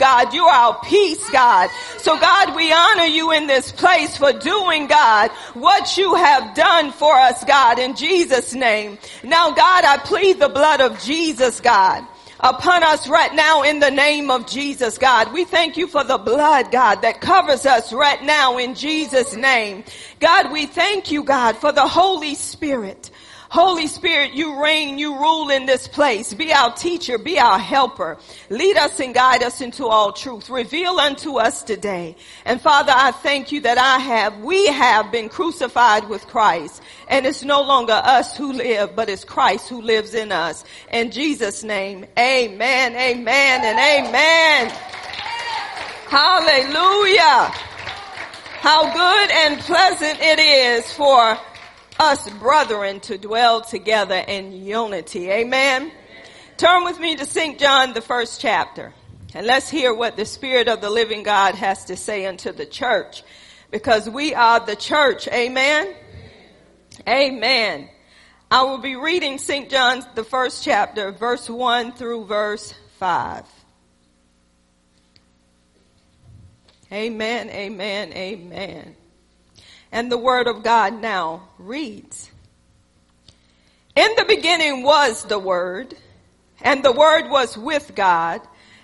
God. You are our peace, God. So God, we honor you in this place for doing, God, what you have done for us, God, in Jesus' name. Now, God, I plead the blood of Jesus, God upon us right now in the name of Jesus, God. We thank you for the blood, God, that covers us right now in Jesus' name. God, we thank you, God, for the Holy Spirit. Holy Spirit, you reign, you rule in this place. Be our teacher, be our helper. Lead us and guide us into all truth. Reveal unto us today. And Father, I thank you that I have, we have been crucified with Christ. And it's no longer us who live, but it's Christ who lives in us. In Jesus' name, amen, amen, and amen. Hallelujah. How good and pleasant it is for us brethren to dwell together in unity. Amen. Turn with me to St. John, the first chapter, and let's hear what the Spirit of the living God has to say unto the church, because we are the church. Amen. Amen. I will be reading St. John, the first chapter, verse 1 through verse 5. Amen, amen, amen. And the word of God now reads, In the beginning was the word, and the word was with God,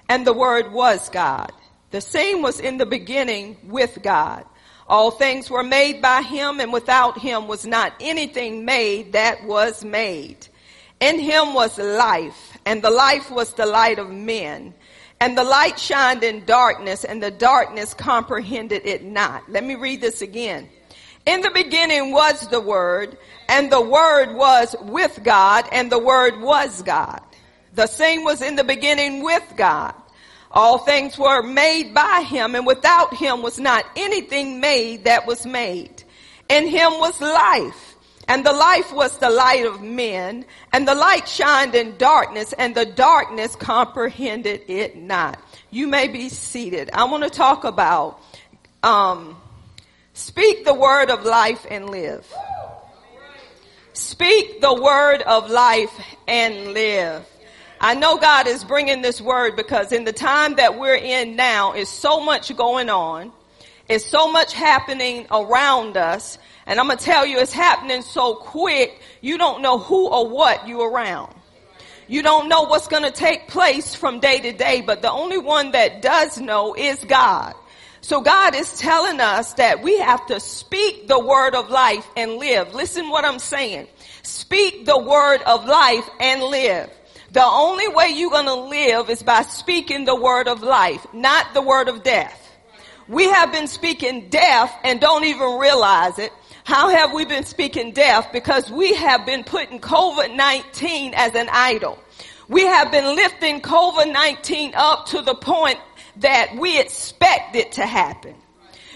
and the word was God. The same was in the beginning with God. All things were made by him, and without him was not anything made that was made. In him was life, and the life was the light of men. And the light shined in darkness, and the darkness comprehended it not. Let me read this again. In the beginning was the Word, and the Word was with God, and the Word was God. The same was in the beginning with God. All things were made by Him, and without Him was not anything made that was made. In Him was life, and the life was the light of men, and the light shined in darkness, and the darkness comprehended it not. You may be seated. I want to talk about, um, Speak the word of life and live. Speak the word of life and live. I know God is bringing this word because in the time that we're in now is so much going on. It's so much happening around us. And I'm going to tell you, it's happening so quick, you don't know who or what you around. You don't know what's going to take place from day to day, but the only one that does know is God. So God is telling us that we have to speak the word of life and live. Listen what I'm saying. Speak the word of life and live. The only way you're going to live is by speaking the word of life, not the word of death. We have been speaking death and don't even realize it. How have we been speaking death? Because we have been putting COVID-19 as an idol. We have been lifting COVID-19 up to the point that we expect it to happen.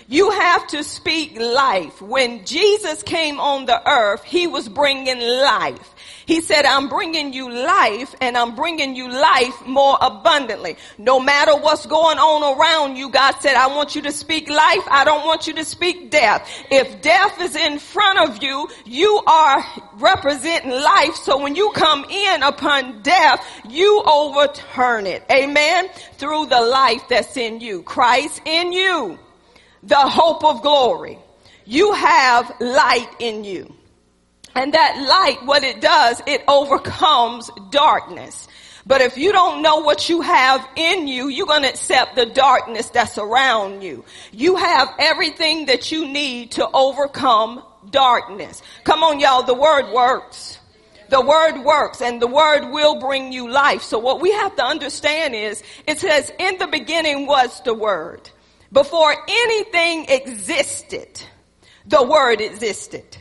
You have to speak life. When Jesus came on the earth, he was bringing life. He said, I'm bringing you life and I'm bringing you life more abundantly. No matter what's going on around you, God said, I want you to speak life. I don't want you to speak death. If death is in front of you, you are representing life. So when you come in upon death, you overturn it. Amen. Through the life that's in you. Christ in you the hope of glory. You have light in you. And that light, what it does, it overcomes darkness. But if you don't know what you have in you, you're going to accept the darkness that's around you. You have everything that you need to overcome darkness. Come on, y'all. The word works. The word works and the word will bring you life. So what we have to understand is it says in the beginning was the word. Before anything existed, the word existed.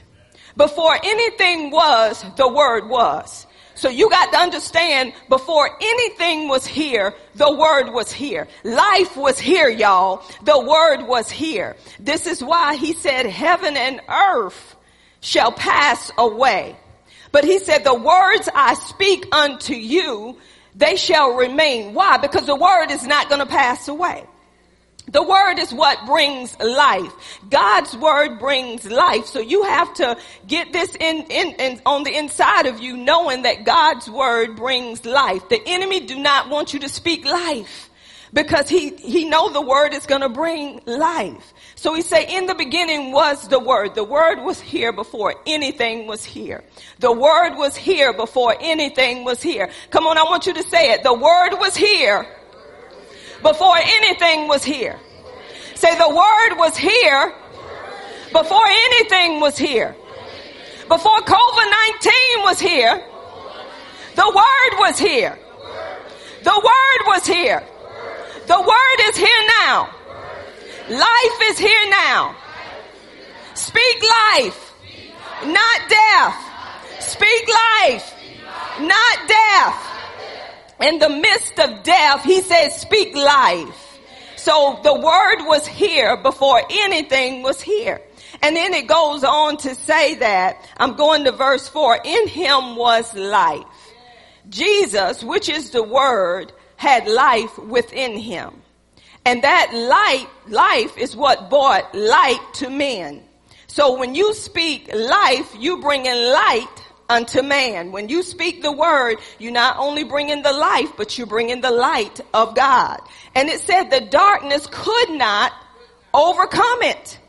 Before anything was, the word was. So you got to understand before anything was here, the word was here. Life was here, y'all. The word was here. This is why he said heaven and earth shall pass away. But he said the words I speak unto you, they shall remain. Why? Because the word is not going to pass away. The word is what brings life. God's word brings life. So you have to get this in, in, in, on the inside of you knowing that God's word brings life. The enemy do not want you to speak life. because he, he know the word is going to bring life. So he say, in the beginning was the word. The word was here before anything was here. The word was here before anything was here. Come on, I want you to say it. The word was here before anything was here. Say the word was here before anything was here. Before COVID-19 was here, the word was here. The word was here. The word is here now. Life is here now. Speak life, not death. Speak life, not death. In the midst of death, he says, speak life. So the word was here before anything was here. And then it goes on to say that, I'm going to verse four, in him was life. Jesus, which is the word, had life within him. And that light, life is what brought light to men. So when you speak life, you bring in light unto man. When you speak the word, you not only bring in the life, but you bring in the light of God. And it said the darkness could not overcome it.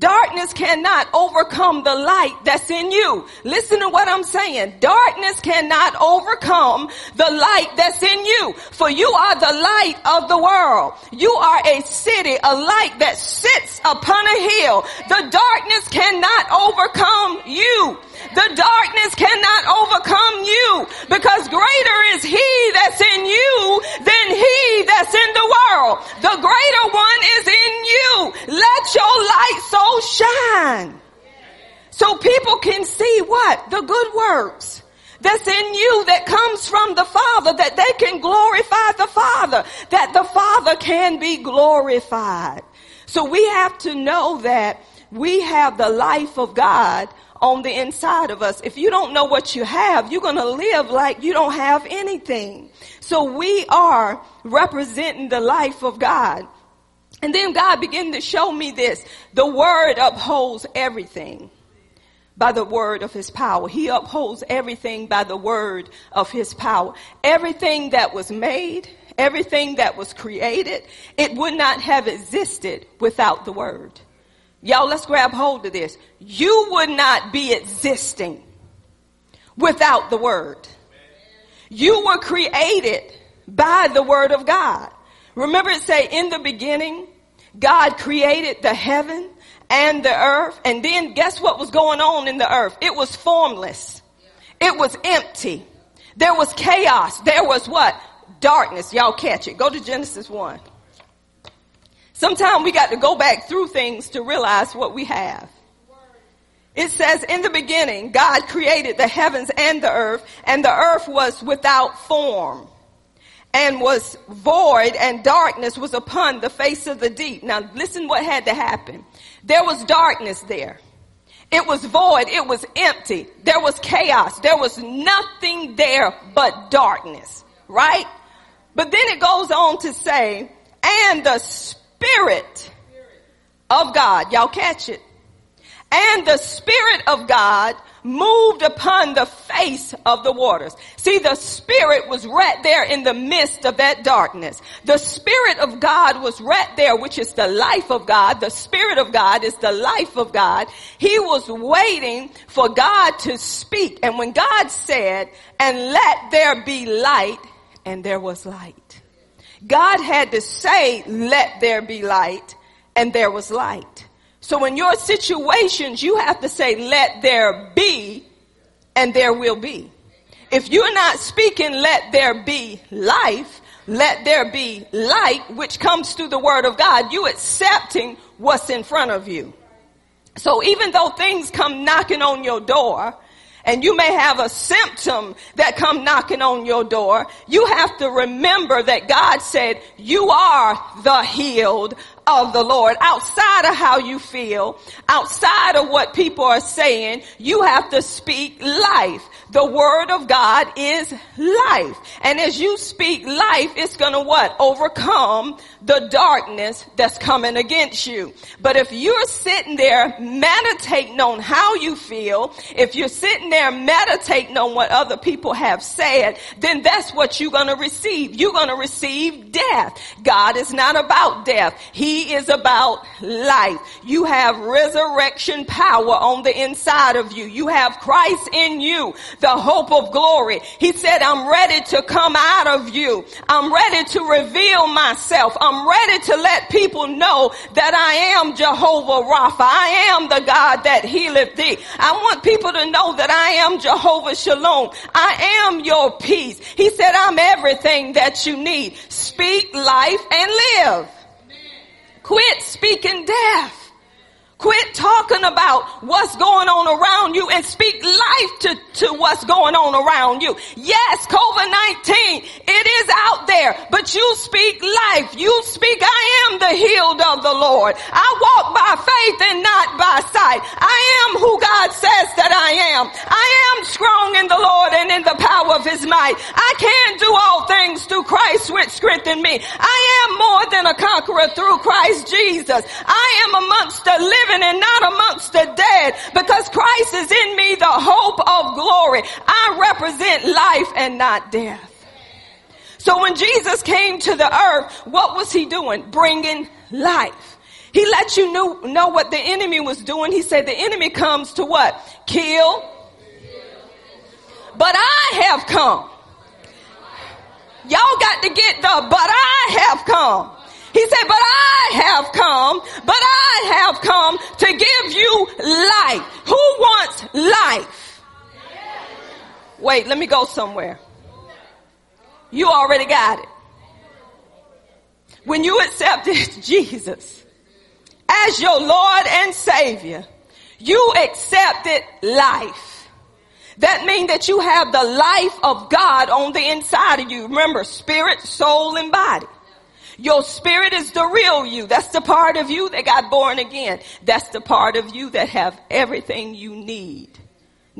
Darkness cannot overcome the light that's in you. Listen to what I'm saying. Darkness cannot overcome the light that's in you. For you are the light of the world. You are a city, a light that sits upon a hill. The darkness cannot overcome you. The darkness cannot overcome you because greater is he that's in you than he that's in the world. The greater one is in you. Let your light so shine. So people can see what? The good works that's in you that comes from the Father, that they can glorify the Father, that the Father can be glorified. So we have to know that we have the life of God on the inside of us. If you don't know what you have, you're going to live like you don't have anything. So we are representing the life of God. And then God began to show me this. The word upholds everything by the word of his power. He upholds everything by the word of his power. Everything that was made, everything that was created, it would not have existed without the word. Y'all, let's grab hold of this. You would not be existing without the word. You were created by the word of God. Remember it say in the beginning, God created the heaven and the earth. And then guess what was going on in the earth? It was formless. It was empty. There was chaos. There was what? Darkness. Y'all catch it. Go to Genesis 1. Sometimes we got to go back through things to realize what we have. It says, in the beginning, God created the heavens and the earth, and the earth was without form and was void and darkness was upon the face of the deep. Now listen what had to happen. There was darkness there. It was void. It was empty. There was chaos. There was nothing there but darkness, right? But then it goes on to say, and the Spirit of God. Y'all catch it. And the Spirit of God moved upon the face of the waters. See, the Spirit was right there in the midst of that darkness. The Spirit of God was right there, which is the life of God. The Spirit of God is the life of God. He was waiting for God to speak. And when God said, and let there be light, and there was light. God had to say, let there be light, and there was light. So in your situations, you have to say, let there be, and there will be. If you're not speaking, let there be life, let there be light, which comes through the word of God, you accepting what's in front of you. So even though things come knocking on your door, and you may have a symptom that come knocking on your door, you have to remember that God said, you are the healed of the Lord, outside of how you feel, outside of what people are saying, you have to speak life. The word of God is life. And as you speak life, it's gonna what? Overcome the darkness that's coming against you. But if you're sitting there meditating on how you feel, if you're sitting there meditating on what other people have said, then that's what you're gonna receive. You're gonna receive death. God is not about death. He is about life. You have resurrection power on the inside of you. You have Christ in you, the hope of glory. He said, I'm ready to come out of you. I'm ready to reveal myself. I'm ready to let people know that I am Jehovah Rapha. I am the God that healeth thee. I want people to know that I am Jehovah Shalom. I am your peace. He said, I'm everything that you need. Speak life and live. Quit speaking death. Quit talking about what's going on around you and speak life to, to what's going on around you. Yes, COVID-19, it is out there, but you speak life. You speak, I am the healed of the Lord. I walk by faith and not by sight. I am who God says that I am. I am strong in the Lord and in the power of his might. I can do all things through Christ which strengthen me. I am more than a conqueror through Christ Jesus. I am amongst the living living and not amongst the dead because Christ is in me, the hope of glory. I represent life and not death. So when Jesus came to the earth, what was he doing? Bringing life. He let you know, know what the enemy was doing. He said the enemy comes to what? Kill. But I have come. Y'all got to get the, but I have come he said, but I have come, but I have come to give you life. Who wants life? Wait, let me go somewhere. You already got it. When you accepted Jesus as your Lord and Savior, you accepted life. That means that you have the life of God on the inside of you. Remember, spirit, soul, and body. Your spirit is the real you. That's the part of you that got born again. That's the part of you that have everything you need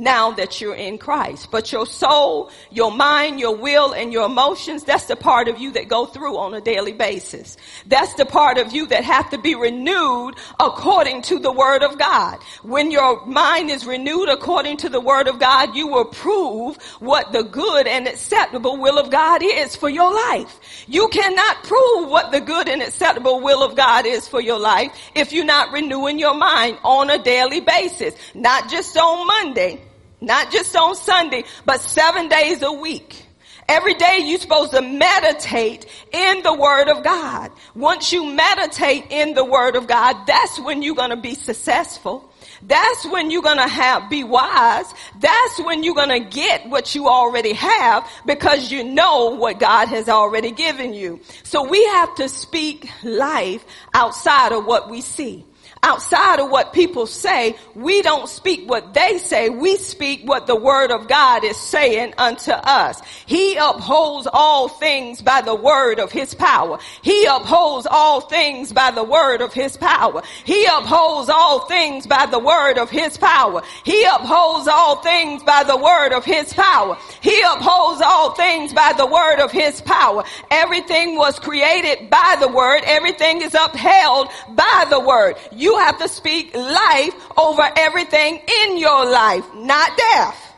now that you're in Christ. But your soul, your mind, your will, and your emotions, that's the part of you that go through on a daily basis. That's the part of you that have to be renewed according to the word of God. When your mind is renewed according to the word of God, you will prove what the good and acceptable will of God is for your life. You cannot prove what the good and acceptable will of God is for your life if you're not renewing your mind on a daily basis. Not just on Monday, not just on Sunday, but seven days a week. Every day you're supposed to meditate in the Word of God. Once you meditate in the Word of God, that's when you're gonna be successful. That's when you're gonna have, be wise. That's when you're gonna get what you already have because you know what God has already given you. So we have to speak life outside of what we see outside of what people say, we don't speak what they say. We speak what the word of God is saying unto us. He upholds all things by the word of his power. He upholds all things by the word of his power. He upholds all things by the word of his power. He upholds all things by the word of his power. He upholds all things by the word of his power. Everything was created by the word. Everything is upheld by the word. You you have to speak life over everything in your life, not death.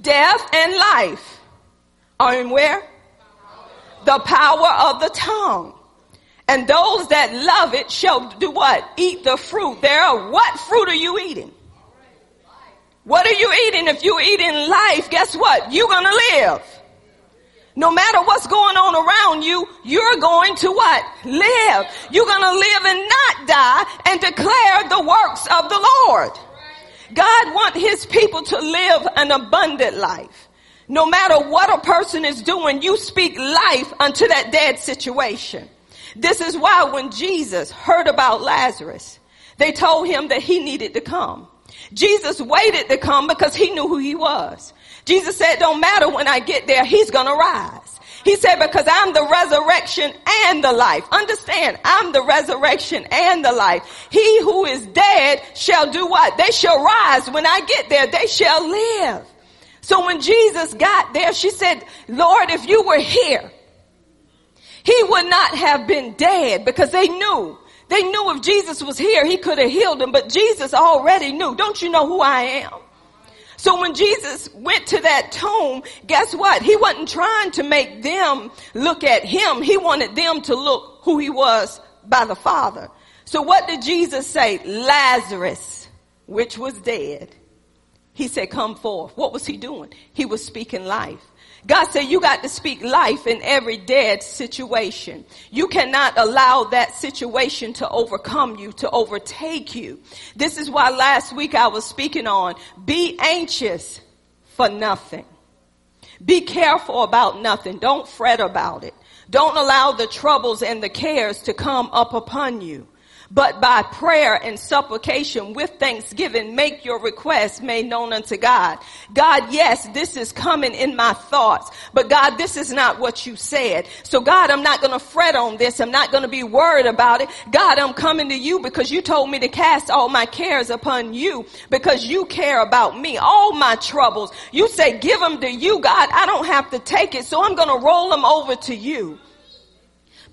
Death and life are in where? The power of the tongue. And those that love it shall do what? Eat the fruit thereof. What fruit are you eating? What are you eating? If you're eating life, guess what? You're gonna live. No matter what's going on around you, you're going to what? Live. You're going to live and not die and declare the works of the Lord. God wants his people to live an abundant life. No matter what a person is doing, you speak life unto that dead situation. This is why when Jesus heard about Lazarus, they told him that he needed to come. Jesus waited to come because he knew who he was. Jesus said, don't matter when I get there, he's gonna rise. He said, because I'm the resurrection and the life. Understand, I'm the resurrection and the life. He who is dead shall do what? They shall rise. When I get there, they shall live. So when Jesus got there, she said, Lord, if you were here, he would not have been dead because they knew. They knew if Jesus was here, he could have healed him, but Jesus already knew. Don't you know who I am? So when Jesus went to that tomb, guess what? He wasn't trying to make them look at him. He wanted them to look who he was by the Father. So what did Jesus say? Lazarus, which was dead. He said, come forth. What was he doing? He was speaking life. God said you got to speak life in every dead situation. You cannot allow that situation to overcome you, to overtake you. This is why last week I was speaking on be anxious for nothing. Be careful about nothing. Don't fret about it. Don't allow the troubles and the cares to come up upon you but by prayer and supplication with thanksgiving, make your requests made known unto God. God, yes, this is coming in my thoughts, but God, this is not what you said. So God, I'm not going to fret on this. I'm not going to be worried about it. God, I'm coming to you because you told me to cast all my cares upon you because you care about me. All my troubles. You say give them to you, God. I don't have to take it. So I'm going to roll them over to you.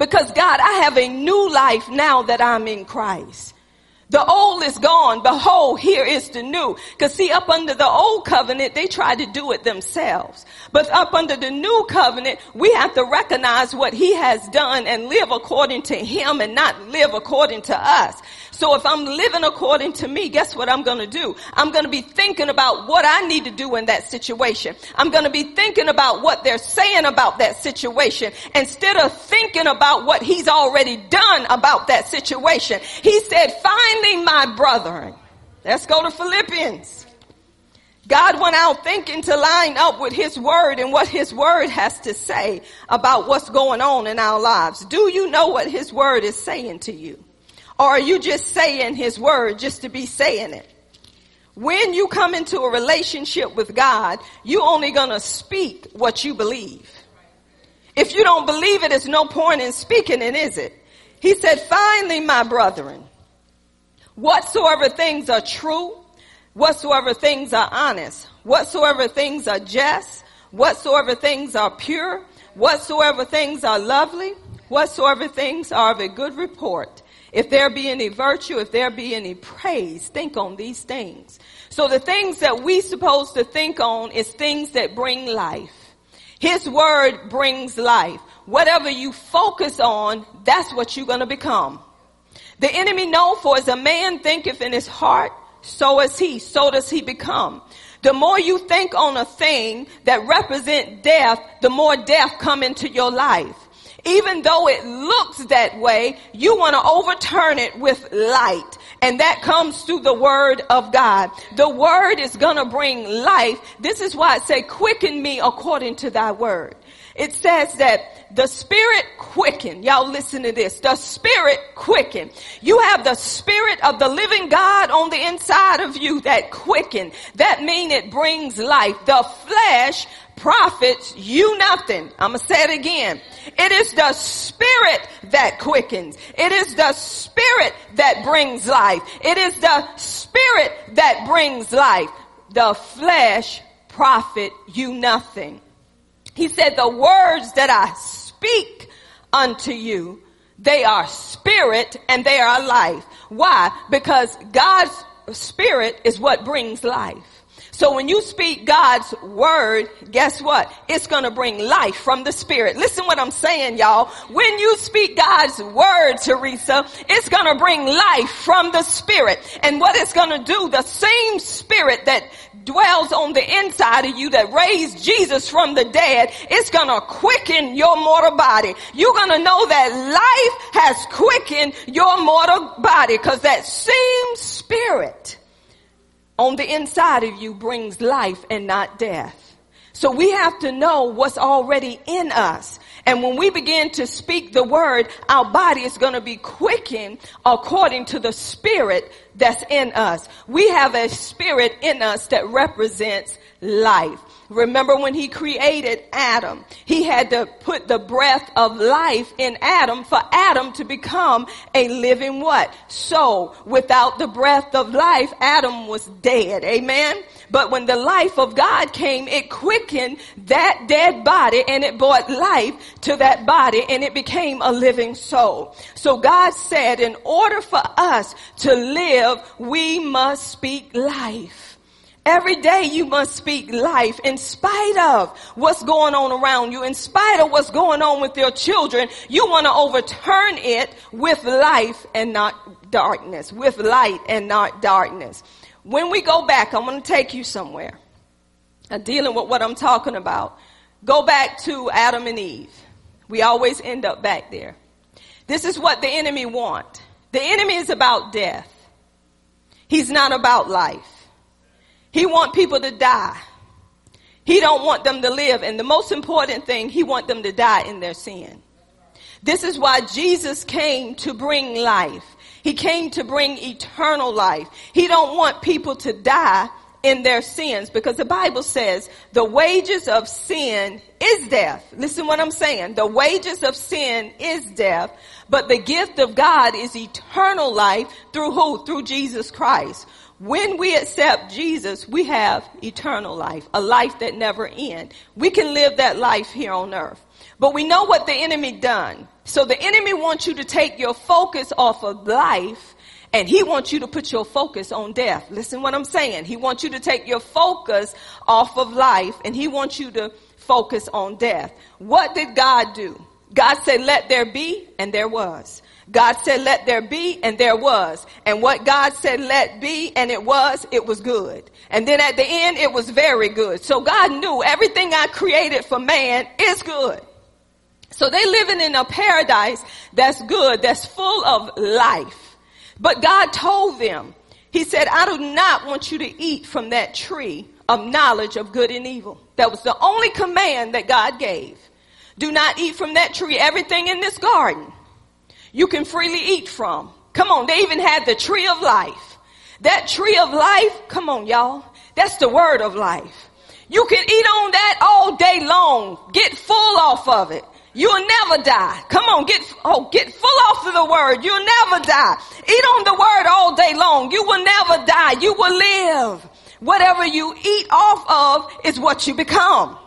Because God, I have a new life now that I'm in Christ. The old is gone. Behold, here is the new. Cause see, up under the old covenant, they tried to do it themselves. But up under the new covenant, we have to recognize what he has done and live according to him and not live according to us. So if I'm living according to me, guess what I'm going to do? I'm going to be thinking about what I need to do in that situation. I'm going to be thinking about what they're saying about that situation instead of thinking about what he's already done about that situation. He said, finally, my brethren, let's go to Philippians. God went out thinking to line up with his word and what his word has to say about what's going on in our lives. Do you know what his word is saying to you? Or are you just saying his word just to be saying it? When you come into a relationship with God, you're only gonna speak what you believe. If you don't believe it, it's no point in speaking it, is it? He said, finally, my brethren, whatsoever things are true, whatsoever things are honest, whatsoever things are just, whatsoever things are pure, whatsoever things are lovely, whatsoever things are of a good report, if there be any virtue, if there be any praise, think on these things. So the things that we supposed to think on is things that bring life. His word brings life. Whatever you focus on, that's what you're going to become. The enemy know for as a man thinketh in his heart, so is he, so does he become. The more you think on a thing that represent death, the more death come into your life even though it looks that way, you want to overturn it with light. And that comes through the word of God. The word is going to bring life. This is why it say, quicken me according to thy word. It says that the spirit quicken. Y'all listen to this. The spirit quicken. You have the spirit of the living God on the inside of you that quicken. That mean it brings life. The flesh profits you nothing. I'm to say it again. It is the spirit that quickens. It is the spirit that brings life. It is the spirit that brings life. The flesh profit you nothing. He said, the words that I speak unto you, they are spirit and they are life. Why? Because God's spirit is what brings life. So when you speak God's word, guess what? It's going to bring life from the spirit. Listen what I'm saying, y'all. When you speak God's word, Teresa, it's going to bring life from the spirit. And what it's going to do, the same spirit that dwells on the inside of you that raised Jesus from the dead, it's going to quicken your mortal body. You're going to know that life has quickened your mortal body because that same spirit on the inside of you brings life and not death. So we have to know what's already in us. And when we begin to speak the word, our body is going to be quickened according to the spirit that's in us. We have a spirit in us that represents life. Remember when he created Adam, he had to put the breath of life in Adam for Adam to become a living what? Soul. Without the breath of life, Adam was dead. Amen. But when the life of God came, it quickened that dead body and it brought life to that body and it became a living soul. So God said in order for us to live, we must speak life. Every day you must speak life in spite of what's going on around you, in spite of what's going on with your children. You want to overturn it with life and not darkness, with light and not darkness. When we go back, I'm going to take you somewhere. I'm dealing with what I'm talking about. Go back to Adam and Eve. We always end up back there. This is what the enemy want. The enemy is about death. He's not about life. He want people to die. He don't want them to live. And the most important thing, he want them to die in their sin. This is why Jesus came to bring life. He came to bring eternal life. He don't want people to die in their sins because the Bible says the wages of sin is death. Listen what I'm saying. The wages of sin is death, but the gift of God is eternal life through who? Through Jesus Christ. When we accept Jesus, we have eternal life, a life that never ends. We can live that life here on earth. But we know what the enemy done. So the enemy wants you to take your focus off of life and he wants you to put your focus on death. Listen what I'm saying. He wants you to take your focus off of life and he wants you to focus on death. What did God do? God said, let there be, and there was. God said, let there be, and there was. And what God said, let be, and it was, it was good. And then at the end, it was very good. So God knew everything I created for man is good. So they living in a paradise that's good, that's full of life. But God told them, He said, I do not want you to eat from that tree of knowledge of good and evil. That was the only command that God gave. Do not eat from that tree. Everything in this garden you can freely eat from. Come on, they even had the tree of life. That tree of life, come on y'all, that's the word of life. You can eat on that all day long. Get full off of it. You'll never die. Come on, get, oh, get full off of the word. You'll never die. Eat on the word all day long. You will never die. You will live. Whatever you eat off of is what you become.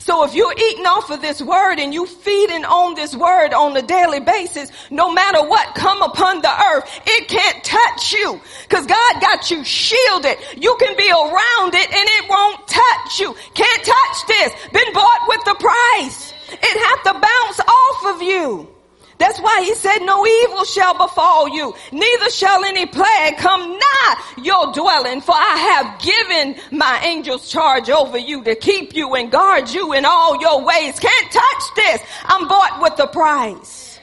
So if you're eating off of this word and you feeding on this word on a daily basis, no matter what come upon the earth, it can't touch you because God got you shielded. You can be around it and it won't touch you. Can't touch this. Been bought with the price. It have to bounce off of you. That's why he said, no evil shall befall you, neither shall any plague come nigh your dwelling, for I have given my angels charge over you to keep you and guard you in all your ways. Can't touch this. I'm bought with the price.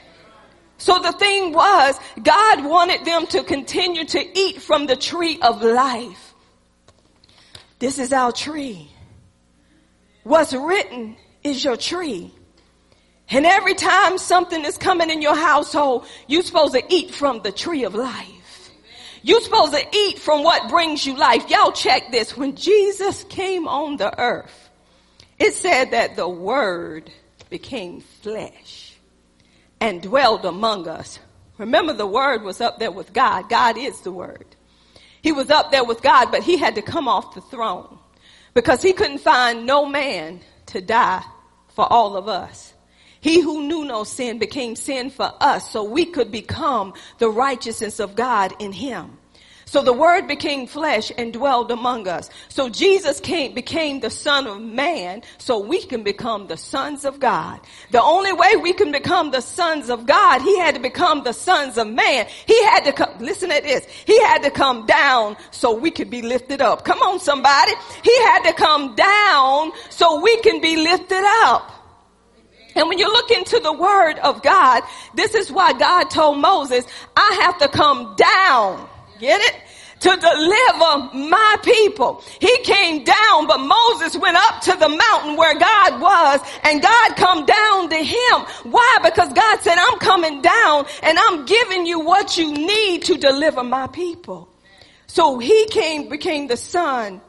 So the thing was, God wanted them to continue to eat from the tree of life. This is our tree. What's written is your tree. And every time something is coming in your household, you're supposed to eat from the tree of life. You're supposed to eat from what brings you life. Y'all check this. When Jesus came on the earth, it said that the word became flesh and dwelled among us. Remember the word was up there with God. God is the word. He was up there with God, but he had to come off the throne because he couldn't find no man to die for all of us. He who knew no sin became sin for us so we could become the righteousness of God in him. So the word became flesh and dwelled among us. So Jesus came, became the son of man so we can become the sons of God. The only way we can become the sons of God, he had to become the sons of man. He had to come, listen to this. He had to come down so we could be lifted up. Come on somebody. He had to come down so we can be lifted up. And when you look into the word of God, this is why God told Moses, I have to come down. Get it? To deliver my people. He came down, but Moses went up to the mountain where God was and God come down to him. Why? Because God said, I'm coming down and I'm giving you what you need to deliver my people. So he came, became the son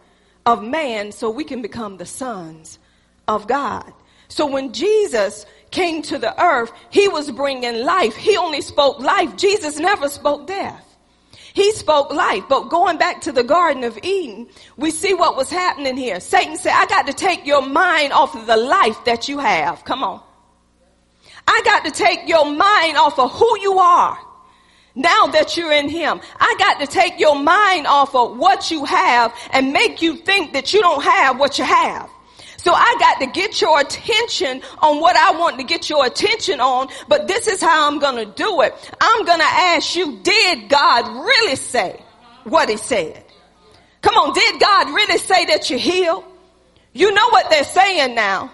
of man so we can become the sons of God. So when Jesus came to the earth, he was bringing life. He only spoke life. Jesus never spoke death. He spoke life. But going back to the Garden of Eden, we see what was happening here. Satan said, I got to take your mind off of the life that you have. Come on. I got to take your mind off of who you are now that you're in him. I got to take your mind off of what you have and make you think that you don't have what you have. So I got to get your attention on what I want to get your attention on, but this is how I'm going to do it. I'm going to ask you, did God really say what he said? Come on, did God really say that you're healed? You know what they're saying now.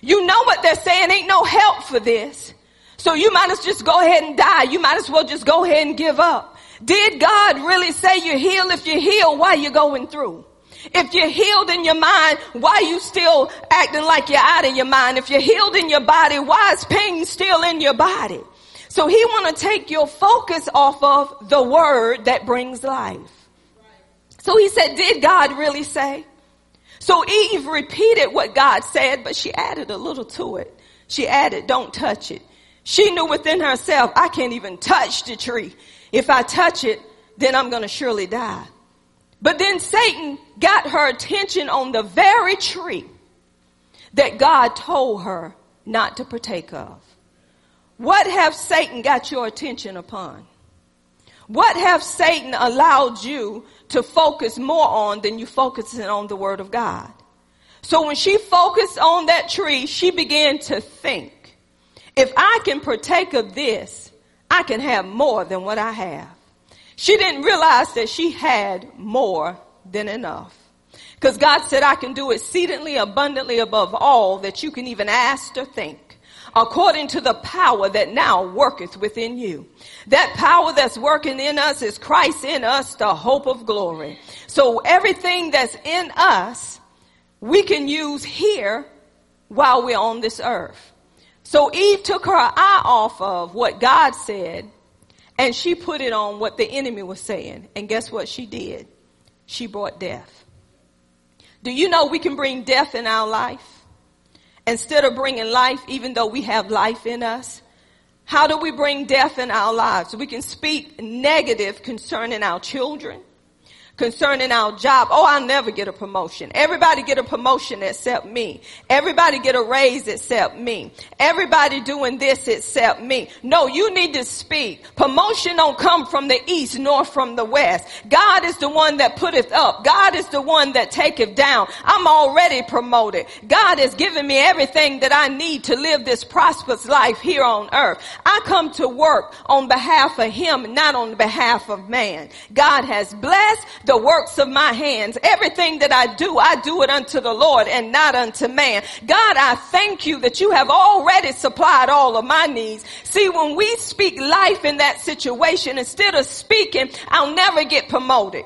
You know what they're saying. Ain't no help for this. So you might as well just go ahead and die. You might as well just go ahead and give up. Did God really say you're healed? If you're healed, why are you going through? If you're healed in your mind, why are you still acting like you're out of your mind? If you're healed in your body, why is pain still in your body? So he want to take your focus off of the word that brings life. So he said, did God really say? So Eve repeated what God said, but she added a little to it. She added, don't touch it. She knew within herself, I can't even touch the tree. If I touch it, then I'm going to surely die. But then Satan got her attention on the very tree that God told her not to partake of. What have Satan got your attention upon? What have Satan allowed you to focus more on than you focusing on the word of God? So when she focused on that tree, she began to think, if I can partake of this, I can have more than what I have. She didn't realize that she had more than enough. Because God said, I can do exceedingly abundantly above all that you can even ask or think according to the power that now worketh within you. That power that's working in us is Christ in us, the hope of glory. So everything that's in us, we can use here while we're on this earth. So Eve took her eye off of what God said and she put it on what the enemy was saying. And guess what she did? She brought death. Do you know we can bring death in our life? Instead of bringing life, even though we have life in us, how do we bring death in our lives? We can speak negative concerning our children concerning our job. Oh, I'll never get a promotion. Everybody get a promotion except me. Everybody get a raise except me. Everybody doing this except me. No, you need to speak. Promotion don't come from the east nor from the west. God is the one that putteth up. God is the one that taketh down. I'm already promoted. God has given me everything that I need to live this prosperous life here on earth. I come to work on behalf of him, not on behalf of man. God has blessed the works of my hands. Everything that I do, I do it unto the Lord and not unto man. God, I thank you that you have already supplied all of my needs. See, when we speak life in that situation, instead of speaking, I'll never get promoted.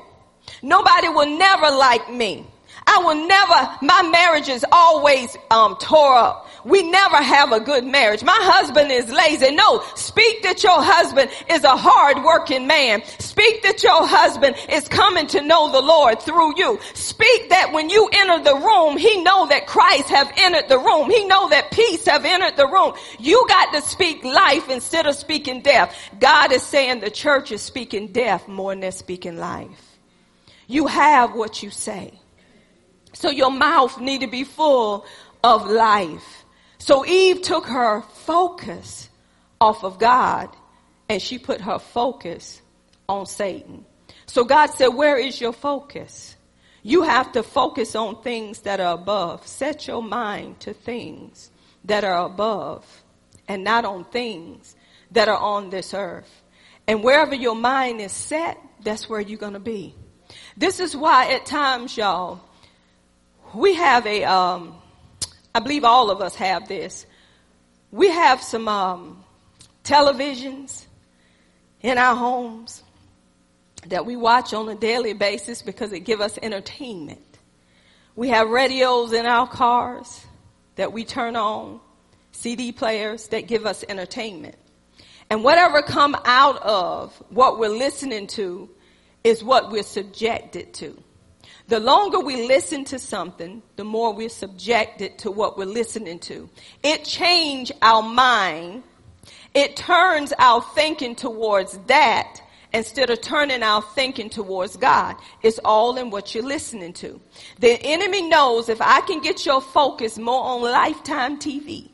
Nobody will never like me. I will never, my marriage is always um, tore up. We never have a good marriage. My husband is lazy. No, speak that your husband is a hard working man. Speak that your husband is coming to know the Lord through you. Speak that when you enter the room, he know that Christ have entered the room. He know that peace have entered the room. You got to speak life instead of speaking death. God is saying the church is speaking death more than speaking life. You have what you say. So your mouth need to be full of life. So Eve took her focus off of God and she put her focus on Satan. So God said, where is your focus? You have to focus on things that are above. Set your mind to things that are above and not on things that are on this earth. And wherever your mind is set, that's where you're going to be. This is why at times, y'all, we have a, um, I believe all of us have this. We have some um, televisions in our homes that we watch on a daily basis because it gives us entertainment. We have radios in our cars that we turn on, CD players that give us entertainment. And whatever come out of what we're listening to is what we're subjected to. The longer we listen to something, the more we're subjected to what we're listening to. It changes our mind. It turns our thinking towards that instead of turning our thinking towards God. It's all in what you're listening to. The enemy knows if I can get your focus more on lifetime TV,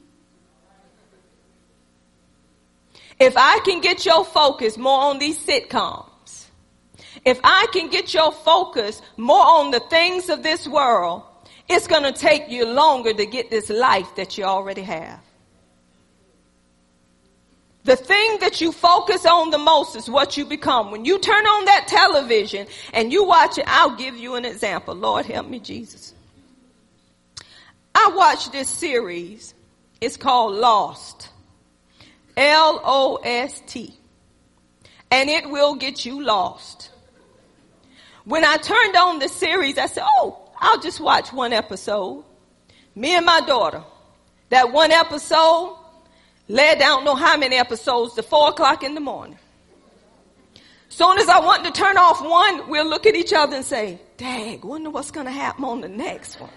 if I can get your focus more on these sitcoms, if I can get your focus more on the things of this world, it's going to take you longer to get this life that you already have. The thing that you focus on the most is what you become. When you turn on that television and you watch it, I'll give you an example. Lord help me, Jesus. I watched this series. It's called Lost. L-O-S-T. And it will get you lost. When I turned on the series, I said, oh, I'll just watch one episode. Me and my daughter. That one episode led down know how many episodes to four o'clock in the morning. Soon as I want to turn off one, we'll look at each other and say, Dag, wonder what's going to happen on the next one.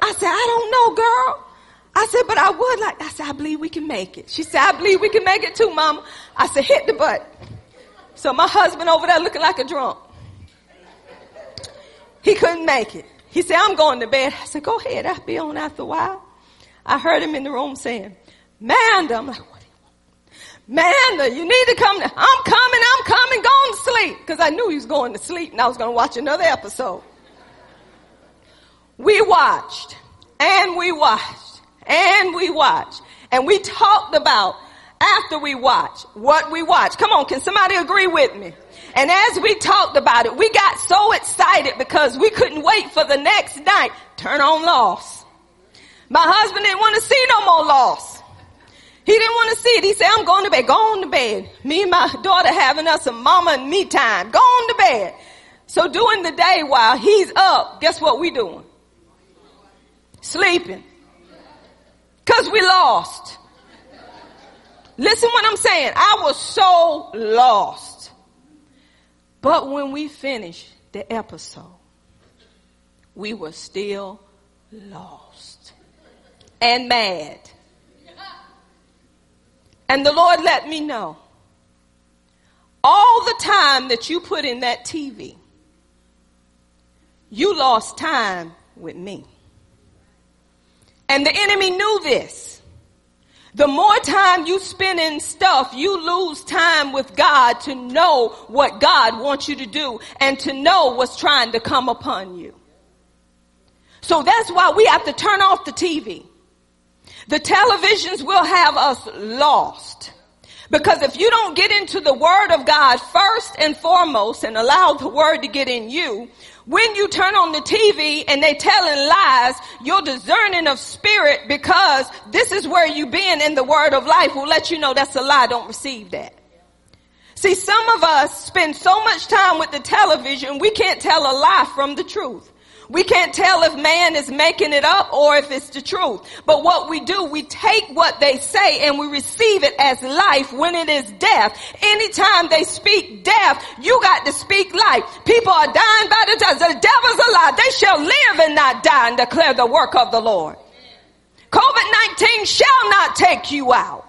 I said, I don't know, girl. I said, but I would like, I said, I believe we can make it. She said, I believe we can make it too, mama. I said, hit the button. So my husband over there looking like a drunk. He couldn't make it. He said, I'm going to bed. I said, go ahead. I'll be on after a while. I heard him in the room saying, Manda. I'm like, what do you want? Manda, you need to come. I'm coming. I'm coming. Going to sleep. Cause I knew he was going to sleep and I was going to watch another episode. We watched and we watched and we watched and we talked about after we watched what we watched. Come on. Can somebody agree with me? And as we talked about it, we got so excited because we couldn't wait for the next night. Turn on Lost. My husband didn't want to see no more Lost. He didn't want to see it. He said, I'm going to bed. Go on to bed. Me and my daughter having us some mama and me time. Go on to bed. So during the day while he's up, guess what we doing? Sleeping. Cause we lost. Listen what I'm saying. I was so lost. But when we finished the episode, we were still lost and mad. And the Lord let me know all the time that you put in that TV, you lost time with me. And the enemy knew this. The more time you spend in stuff, you lose time with God to know what God wants you to do and to know what's trying to come upon you. So that's why we have to turn off the TV. The televisions will have us lost. Because if you don't get into the Word of God first and foremost and allow the Word to get in you, when you turn on the TV and they telling lies, you're discerning of spirit because this is where you been in the word of life will let you know that's a lie. Don't receive that. See, some of us spend so much time with the television, we can't tell a lie from the truth. We can't tell if man is making it up or if it's the truth. But what we do, we take what they say and we receive it as life when it is death. Anytime they speak death, you got to speak life. People are dying by the time. The devil's alive. They shall live and not die and declare the work of the Lord. COVID-19 shall not take you out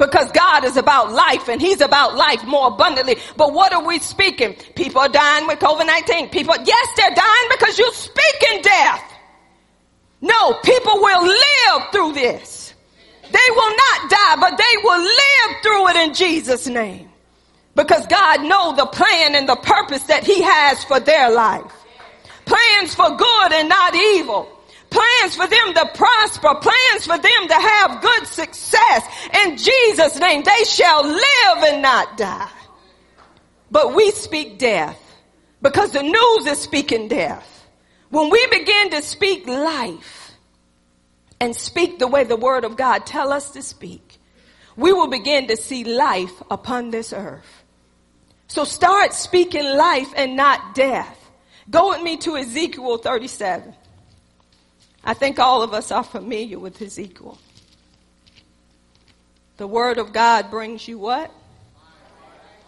because God is about life and he's about life more abundantly. But what are we speaking? People are dying with COVID-19. People, yes, they're dying because you're speaking death. No, people will live through this. They will not die, but they will live through it in Jesus name. Because God knows the plan and the purpose that he has for their life. Plans for good and not evil plans for them to prosper, plans for them to have good success. In Jesus' name, they shall live and not die. But we speak death because the news is speaking death. When we begin to speak life and speak the way the word of God tell us to speak, we will begin to see life upon this earth. So start speaking life and not death. Go with me to Ezekiel 37. I think all of us are familiar with Ezekiel. The word of God brings you what?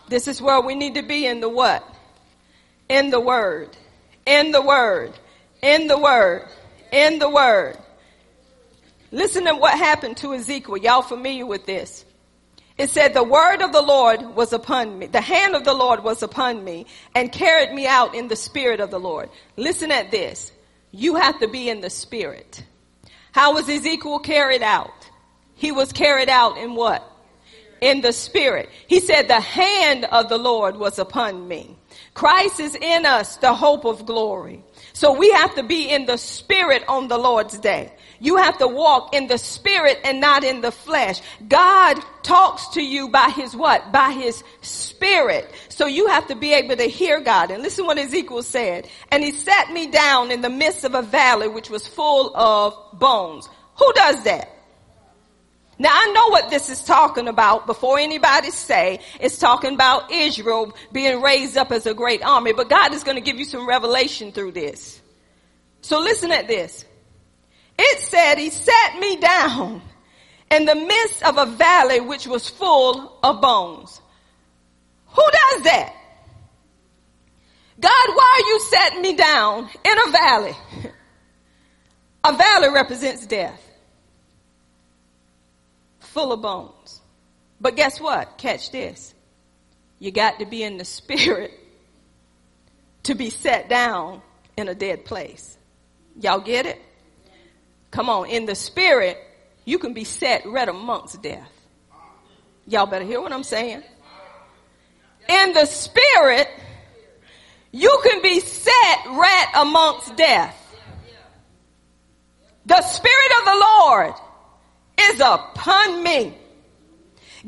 This is where we need to be in the what? In the word. In the word. In the word. In the word. Listen to what happened to Ezekiel. Y'all familiar with this? It said, the word of the Lord was upon me. The hand of the Lord was upon me and carried me out in the spirit of the Lord. Listen at this. You have to be in the spirit. How was Ezekiel carried out? He was carried out in what? In the spirit. He said, the hand of the Lord was upon me. Christ is in us, the hope of glory. So we have to be in the spirit on the Lord's day. You have to walk in the spirit and not in the flesh. God talks to you by his what? By his spirit. So you have to be able to hear God. And listen what Ezekiel said. And he sat me down in the midst of a valley which was full of bones. Who does that? Now I know what this is talking about before anybody say it's talking about Israel being raised up as a great army, but God is going to give you some revelation through this. So listen at this. It said he sat me down in the midst of a valley which was full of bones. Who does that? God, why are you setting me down in a valley? A valley represents death full of bones. But guess what? Catch this. You got to be in the spirit to be set down in a dead place. Y'all get it? Come on. In the spirit, you can be set right amongst death. Y'all better hear what I'm saying. In the spirit, you can be set right amongst death. The spirit of the Lord is upon me.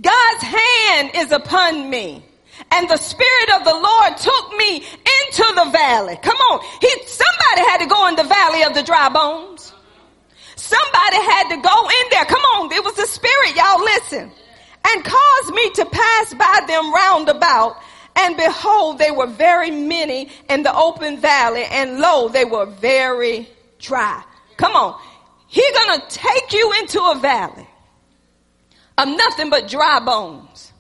God's hand is upon me. And the spirit of the Lord took me into the valley. Come on. He, somebody had to go in the valley of the dry bones. Somebody had to go in there. Come on. It was the spirit. Y'all listen. And caused me to pass by them round about. And behold, they were very many in the open valley. And lo, they were very dry. Come on. He's to take you into a valley of nothing but dry bones.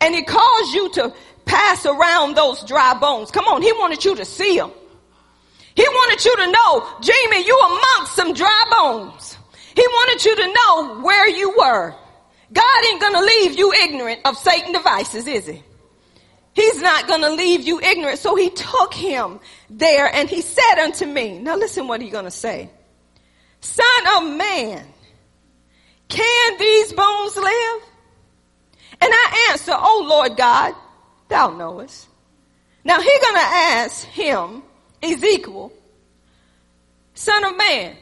And he calls you to pass around those dry bones. Come on. He wanted you to see them. He wanted you to know, Jamie, you amongst some dry bones. He wanted you to know where you were. God ain't gonna leave you ignorant of Satan devices, is he? He's not gonna leave you ignorant. So he took him there and he said unto me, now listen what he's gonna say. Son of man, can these bones live? And I answer, Oh Lord God, thou knowest. Now he's gonna ask him, Ezekiel, son of man,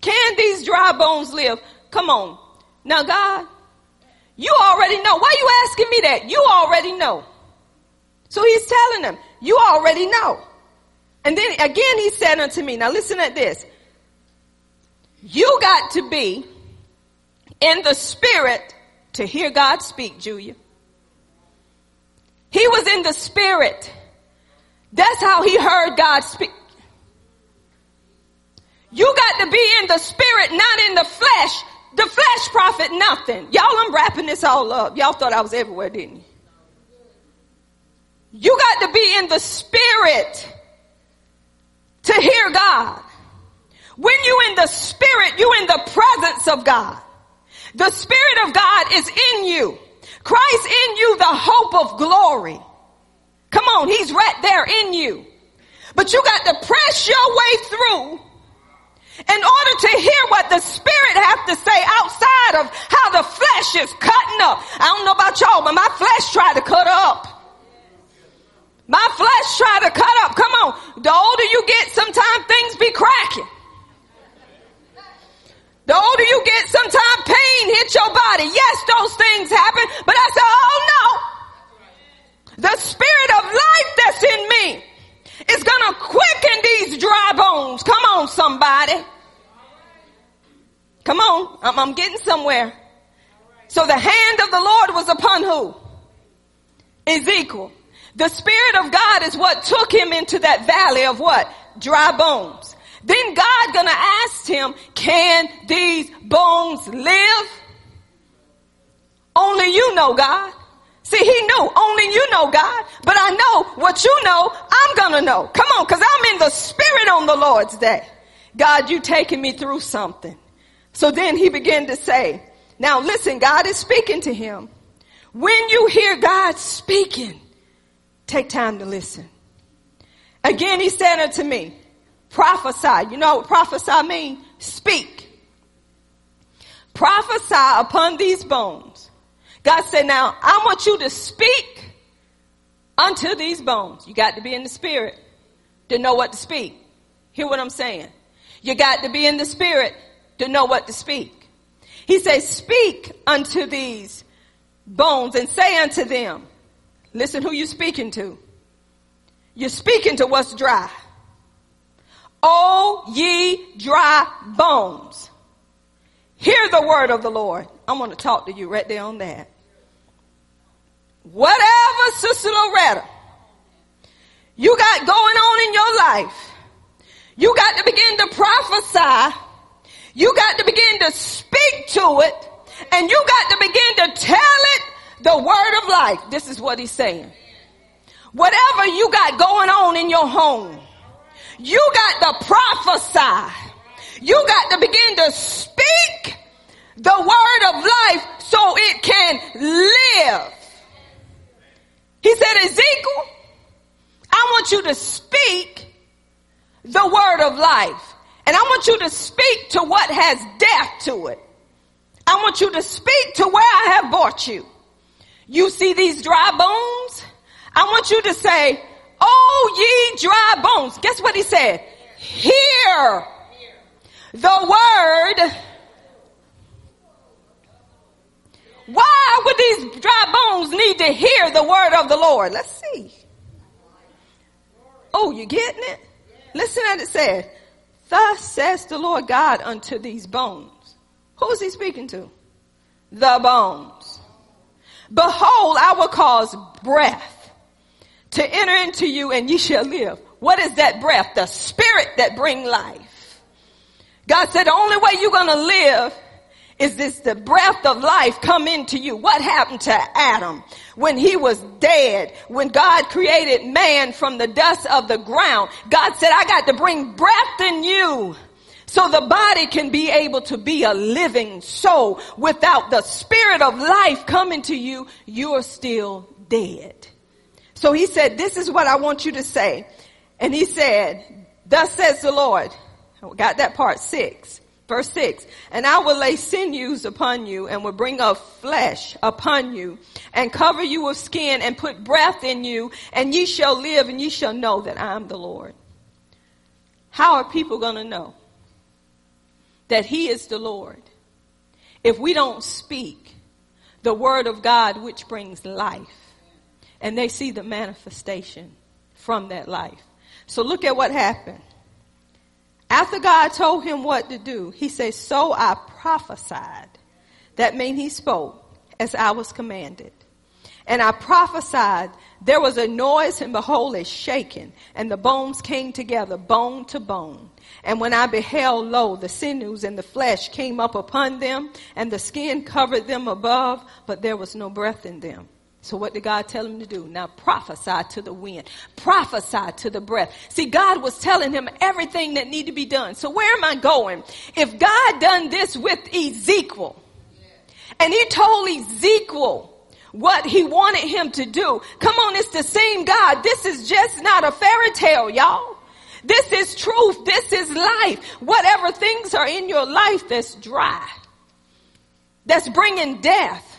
can these dry bones live? Come on. Now God, you already know. Why are you asking me that? You already know. So he's telling them, you already know. And then again he said unto me, now listen at this. You got to be in the spirit to hear God speak, Julia. He was in the spirit. That's how he heard God speak. You got to be in the spirit, not in the flesh. The flesh profit nothing. Y'all, I'm wrapping this all up. Y'all thought I was everywhere, didn't you? You got to be in the spirit to hear God. When you in the spirit, you in the presence of God. The spirit of God is in you. Christ in you, the hope of glory. Come on, he's right there in you. But you got to press your way through in order to hear what the spirit have to say outside of how the flesh is cutting up. I don't know about y'all, but my flesh tried to cut up. My flesh tried to cut up. Come on. The older you get, sometimes things be cracking. The older you get, sometimes pain hits your body. Yes, those things happen, but I said, oh no. The spirit of life that's in me is gonna quicken these dry bones. Come on, somebody. Come on. I'm, I'm getting somewhere. So the hand of the Lord was upon who? Ezekiel. The Spirit of God is what took him into that valley of what? Dry bones. Then God gonna ask him, can these bones live? Only you know, God. See, he knew. Only you know, God. But I know what you know, I'm gonna know. Come on, cause I'm in the spirit on the Lord's day. God, you taking me through something. So then he began to say, now listen, God is speaking to him. When you hear God speaking, take time to listen. Again, he said unto me, prophesy. You know what prophesy mean? Speak. Prophesy upon these bones. God said, now I want you to speak unto these bones. You got to be in the spirit to know what to speak. Hear what I'm saying? You got to be in the spirit to know what to speak. He says, speak unto these bones and say unto them, listen who you speaking to. You're speaking to what's dry. O ye dry bones. Hear the word of the Lord. I'm going to talk to you right there on that. Whatever, Sister Loretta, you got going on in your life, you got to begin to prophesy. You got to begin to speak to it. And you got to begin to tell it the word of life. This is what he's saying. Whatever you got going on in your home, you got to prophesy. You got to begin to speak the word of life so it can live. He said, Ezekiel, I want you to speak the word of life. And I want you to speak to what has death to it. I want you to speak to where I have brought you. You see these dry bones? I want you to say, Oh, ye dry bones. Guess what he said? Hear the word. Why would these dry bones need to hear the word of the Lord? Let's see. Oh, you getting it? Listen at it said, Thus says the Lord God unto these bones. Who's he speaking to? The bones. Behold, I will cause breath to enter into you and ye shall live. What is that breath? The spirit that bring life. God said the only way you're going to live is this the breath of life come into you? What happened to Adam when he was dead? When God created man from the dust of the ground, God said, I got to bring breath in you. So the body can be able to be a living soul. Without the spirit of life coming to you, you're still dead. So he said, this is what I want you to say. And he said, thus says the Lord. Got that part six. Verse 6, and I will lay sinews upon you and will bring up flesh upon you and cover you with skin and put breath in you and ye shall live and ye shall know that I am the Lord. How are people going to know that he is the Lord if we don't speak the word of God which brings life and they see the manifestation from that life? So look at what happened. After God told him what to do, he says, so I prophesied. That means he spoke as I was commanded. And I prophesied, there was a noise and behold a shaking and the bones came together, bone to bone. And when I beheld, lo, the sinews and the flesh came up upon them and the skin covered them above, but there was no breath in them. So what did God tell him to do? Now prophesy to the wind. Prophesy to the breath. See, God was telling him everything that needed to be done. So where am I going? If God done this with Ezekiel, and he told Ezekiel what he wanted him to do, come on, it's the same God. This is just not a fairy tale, y'all. This is truth. This is life. Whatever things are in your life that's dry, that's bringing death,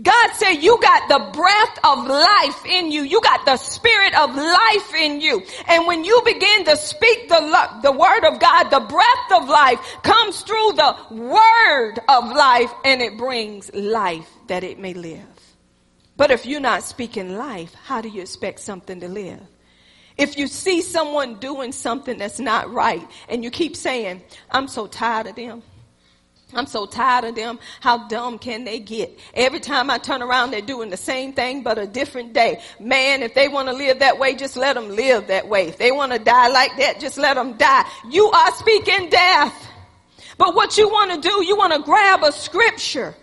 God said you got the breath of life in you. You got the spirit of life in you. And when you begin to speak the, the word of God, the breath of life comes through the word of life and it brings life that it may live. But if you're not speaking life, how do you expect something to live? If you see someone doing something that's not right and you keep saying, I'm so tired of them. I'm so tired of them. How dumb can they get? Every time I turn around, they're doing the same thing, but a different day. Man, if they want to live that way, just let them live that way. If they want to die like that, just let them die. You are speaking death. But what you want to do, you want to grab a scripture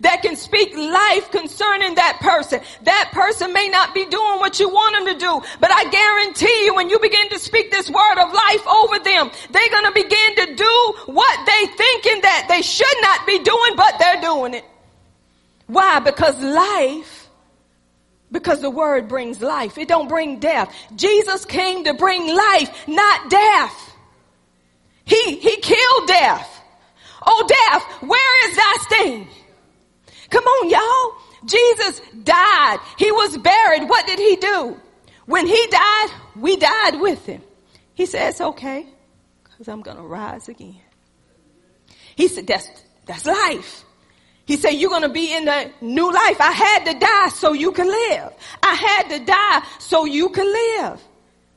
that can speak life concerning that person. That person may not be doing what you want them to do, but I guarantee you when you begin to speak this word of life over them, they're going to begin to do what they thinking that they should not be doing, but they're doing it. Why? Because life, because the word brings life. It don't bring death. Jesus came to bring life, not death. He, he killed death. Oh death, where is thy sting? Come on, y'all. Jesus died. He was buried. What did he do? When he died, we died with him. He says, okay, because I'm going to rise again. He said, that's, that's life. He said, you're going to be in the new life. I had to die so you can live. I had to die so you can live.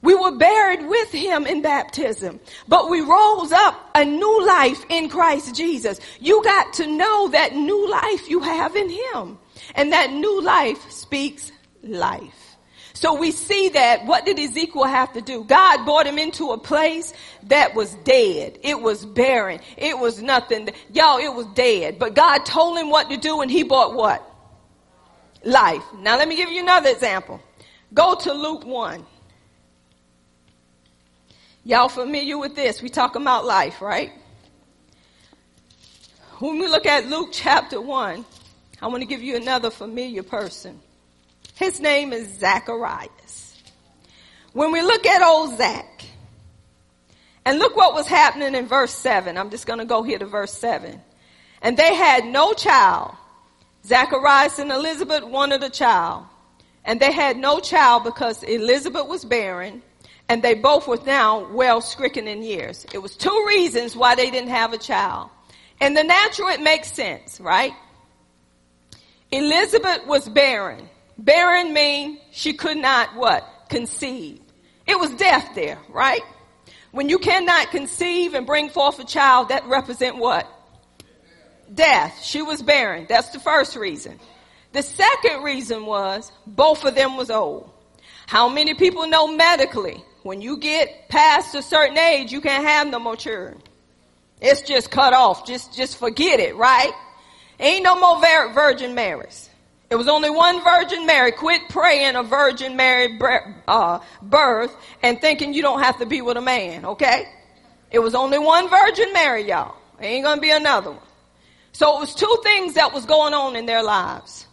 We were buried with him in baptism, but we rose up a new life in Christ Jesus. You got to know that new life you have in him. And that new life speaks life. So we see that what did Ezekiel have to do? God brought him into a place that was dead. It was barren. It was nothing. Y'all, it was dead. But God told him what to do and he brought what? Life. Now let me give you another example. Go to Luke 1. Y'all familiar with this? We talk about life, right? When we look at Luke chapter 1, I want to give you another familiar person. His name is Zacharias. When we look at old Zach, and look what was happening in verse 7. I'm just going to go here to verse 7. And they had no child. Zacharias and Elizabeth wanted a child. And they had no child because Elizabeth was barren and they both were now well stricken in years. It was two reasons why they didn't have a child. In the natural, it makes sense, right? Elizabeth was barren. Barren means she could not what? Conceive. It was death there, right? When you cannot conceive and bring forth a child, that represent what? Death. She was barren. That's the first reason. The second reason was both of them was old. How many people know medically when you get past a certain age, you can't have no more children. It's just cut off. Just, just forget it, right? Ain't no more virgin marriages. It was only one Virgin Mary. Quit praying a Virgin Mary uh, birth and thinking you don't have to be with a man, okay? It was only one Virgin Mary, y'all. ain't gonna be another one. So it was two things that was going on in their lives.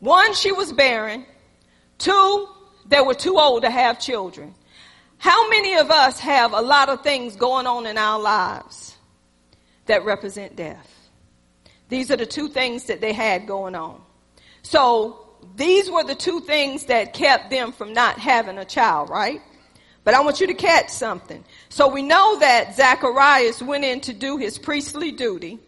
One, she was barren. Two, they were too old to have children. How many of us have a lot of things going on in our lives that represent death? These are the two things that they had going on. So these were the two things that kept them from not having a child, right? But I want you to catch something. So we know that Zacharias went in to do his priestly duty,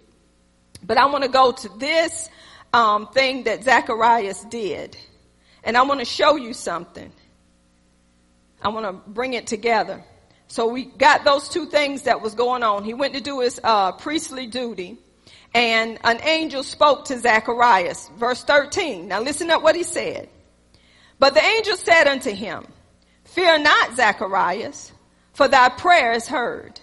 but I want to go to this um, thing that Zacharias did, and I want to show you something. I want to bring it together. So we got those two things that was going on. He went to do his uh, priestly duty, and an angel spoke to Zacharias. Verse 13. Now listen to what he said. But the angel said unto him, Fear not, Zacharias, for thy prayer is heard.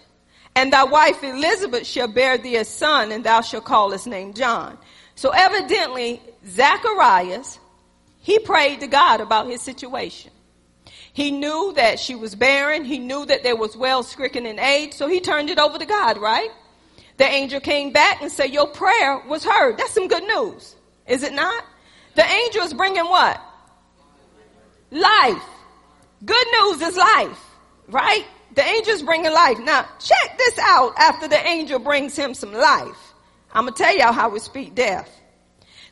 And thy wife Elizabeth shall bear thee a son, and thou shalt call his name John. So evidently, Zacharias, he prayed to God about his situation. He knew that she was barren. He knew that there was well stricken in age. So he turned it over to God, right? The angel came back and said, your prayer was heard. That's some good news. Is it not? The angel is bringing what? Life. Good news is life, right? The angel is bringing life. Now check this out after the angel brings him some life. I'm going to tell y'all how we speak death.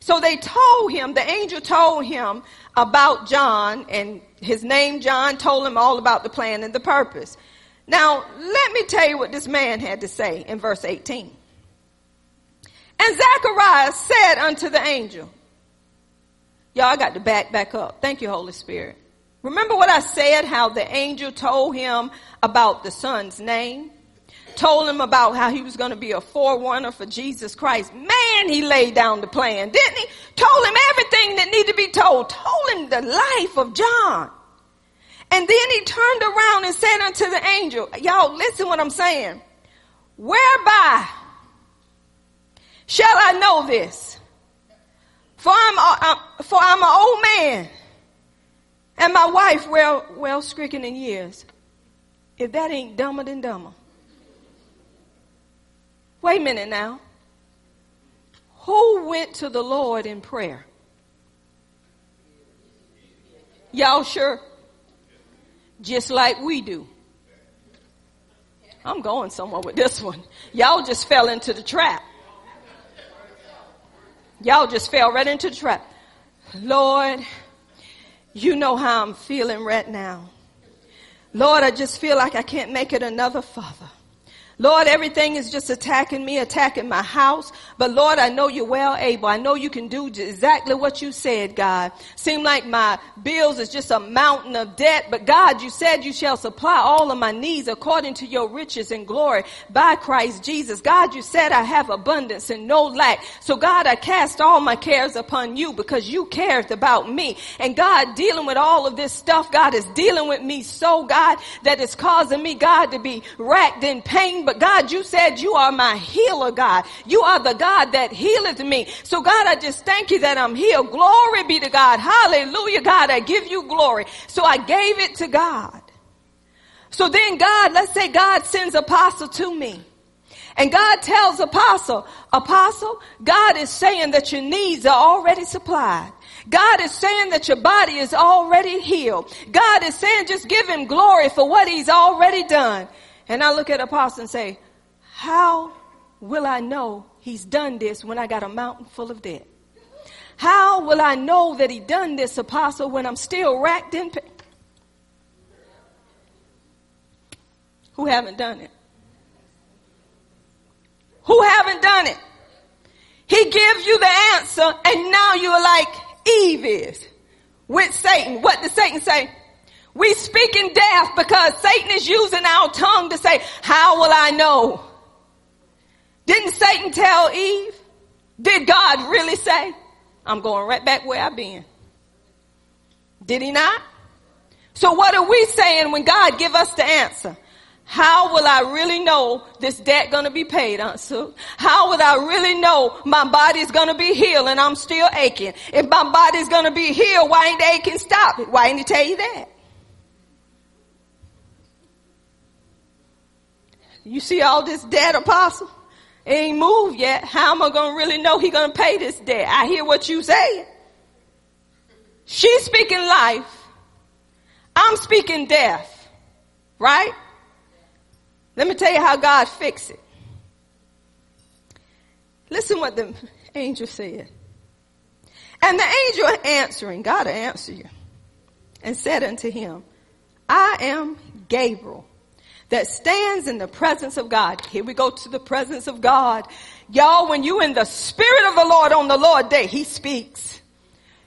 So they told him, the angel told him about John and his name John told him all about the plan and the purpose. Now, let me tell you what this man had to say in verse 18. And Zacharias said unto the angel, Y'all, I got to back back up. Thank you, Holy Spirit. Remember what I said, how the angel told him about the son's name? told him about how he was going to be a forerunner for Jesus Christ. Man, he laid down the plan, didn't he? Told him everything that needed to be told. Told him the life of John. And then he turned around and said unto the angel, y'all listen what I'm saying. Whereby shall I know this? For I'm, uh, for I'm an old man, and my wife well, well stricken in years. If that ain't dumber than dumber. Wait a minute now. Who went to the Lord in prayer? Y'all sure? Just like we do. I'm going somewhere with this one. Y'all just fell into the trap. Y'all just fell right into the trap. Lord, you know how I'm feeling right now. Lord, I just feel like I can't make it another father. Lord, everything is just attacking me, attacking my house. But Lord, I know you're well able. I know you can do exactly what you said, God. Seem like my bills is just a mountain of debt. But God, you said you shall supply all of my needs according to your riches and glory by Christ Jesus. God, you said I have abundance and no lack. So God, I cast all my cares upon you because you cared about me. And God, dealing with all of this stuff, God is dealing with me so God that it's causing me, God, to be racked in pain but God, you said you are my healer, God. You are the God that healeth me. So God, I just thank you that I'm healed. Glory be to God. Hallelujah, God. I give you glory. So I gave it to God. So then God, let's say God sends apostle to me. And God tells apostle, apostle, God is saying that your needs are already supplied. God is saying that your body is already healed. God is saying just give him glory for what he's already done. And I look at Apostle and say, how will I know he's done this when I got a mountain full of debt? How will I know that he done this, Apostle, when I'm still racked in pain? Who haven't done it? Who haven't done it? He gives you the answer and now you're like Eve is with Satan. What does Satan say? We speak in death because Satan is using our tongue to say, how will I know? Didn't Satan tell Eve? Did God really say? I'm going right back where I've been. Did he not? So what are we saying when God give us the answer? How will I really know this debt gonna be paid, Aunt Sue? How would I really know my body's gonna be healed and I'm still aching? If my body's gonna be healed, why ain't the aching stop? Why ain't he tell you that? You see all this debt, apostle? It ain't moved yet. How am I to really know he to pay this debt? I hear what you say. She's speaking life. I'm speaking death. Right? Let me tell you how God fixed it. Listen what the angel said. And the angel answering, God answer you, and said unto him, I am Gabriel that stands in the presence of God. Here we go to the presence of God. Y'all, when you in the spirit of the Lord on the Lord day, he speaks.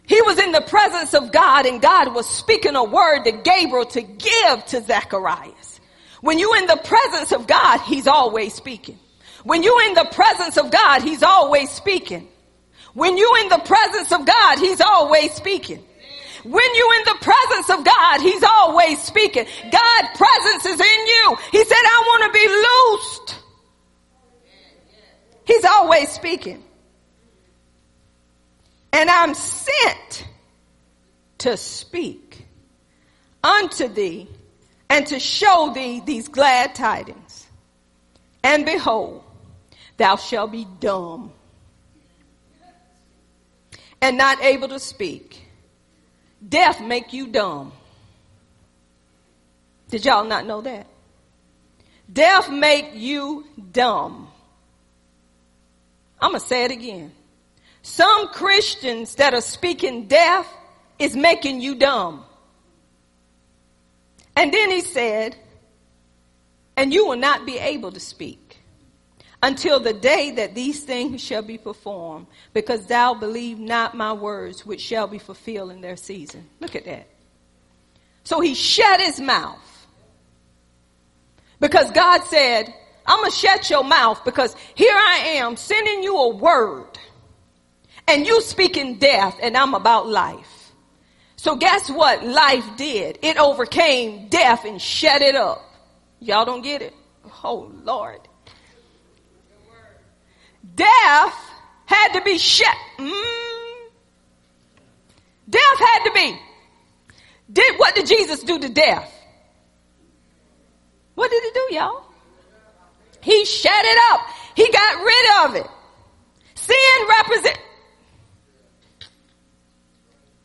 He was in the presence of God and God was speaking a word to Gabriel to give to Zacharias. When you in the presence of God, he's always speaking. When you in the presence of God, he's always speaking. When you in the presence of God, he's always speaking. When you're in the presence of God, He's always speaking. God's presence is in you. He said, I want to be loosed. He's always speaking. And I'm sent to speak unto thee and to show thee these glad tidings. And behold, thou shalt be dumb and not able to speak Death make you dumb. Did y'all not know that? Death make you dumb. I'm going to say it again. Some Christians that are speaking death is making you dumb. And then he said, and you will not be able to speak until the day that these things shall be performed, because thou believe not my words, which shall be fulfilled in their season. Look at that. So he shut his mouth. Because God said, I'm going to shut your mouth because here I am sending you a word and you speaking death and I'm about life. So guess what life did? It overcame death and shut it up. Y'all don't get it? Oh Lord. Death had to be shut. Mm, Death had to be. Did what did Jesus do to death? What did he do, y'all? He shut it up. He got rid of it. Sin represent.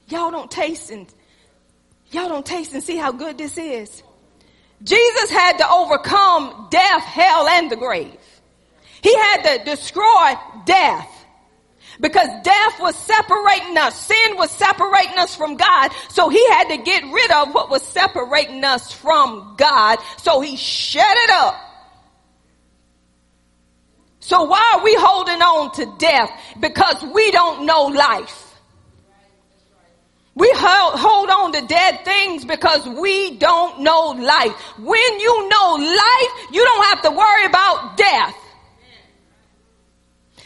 Y'all don't taste and y'all don't taste and see how good this is. Jesus had to overcome death, hell, and the grave. He had to destroy death. Because death was separating us. Sin was separating us from God. So he had to get rid of what was separating us from God. So he shut it up. So why are we holding on to death? Because we don't know life. We hold on to dead things because we don't know life. When you know life, you don't have to worry about death.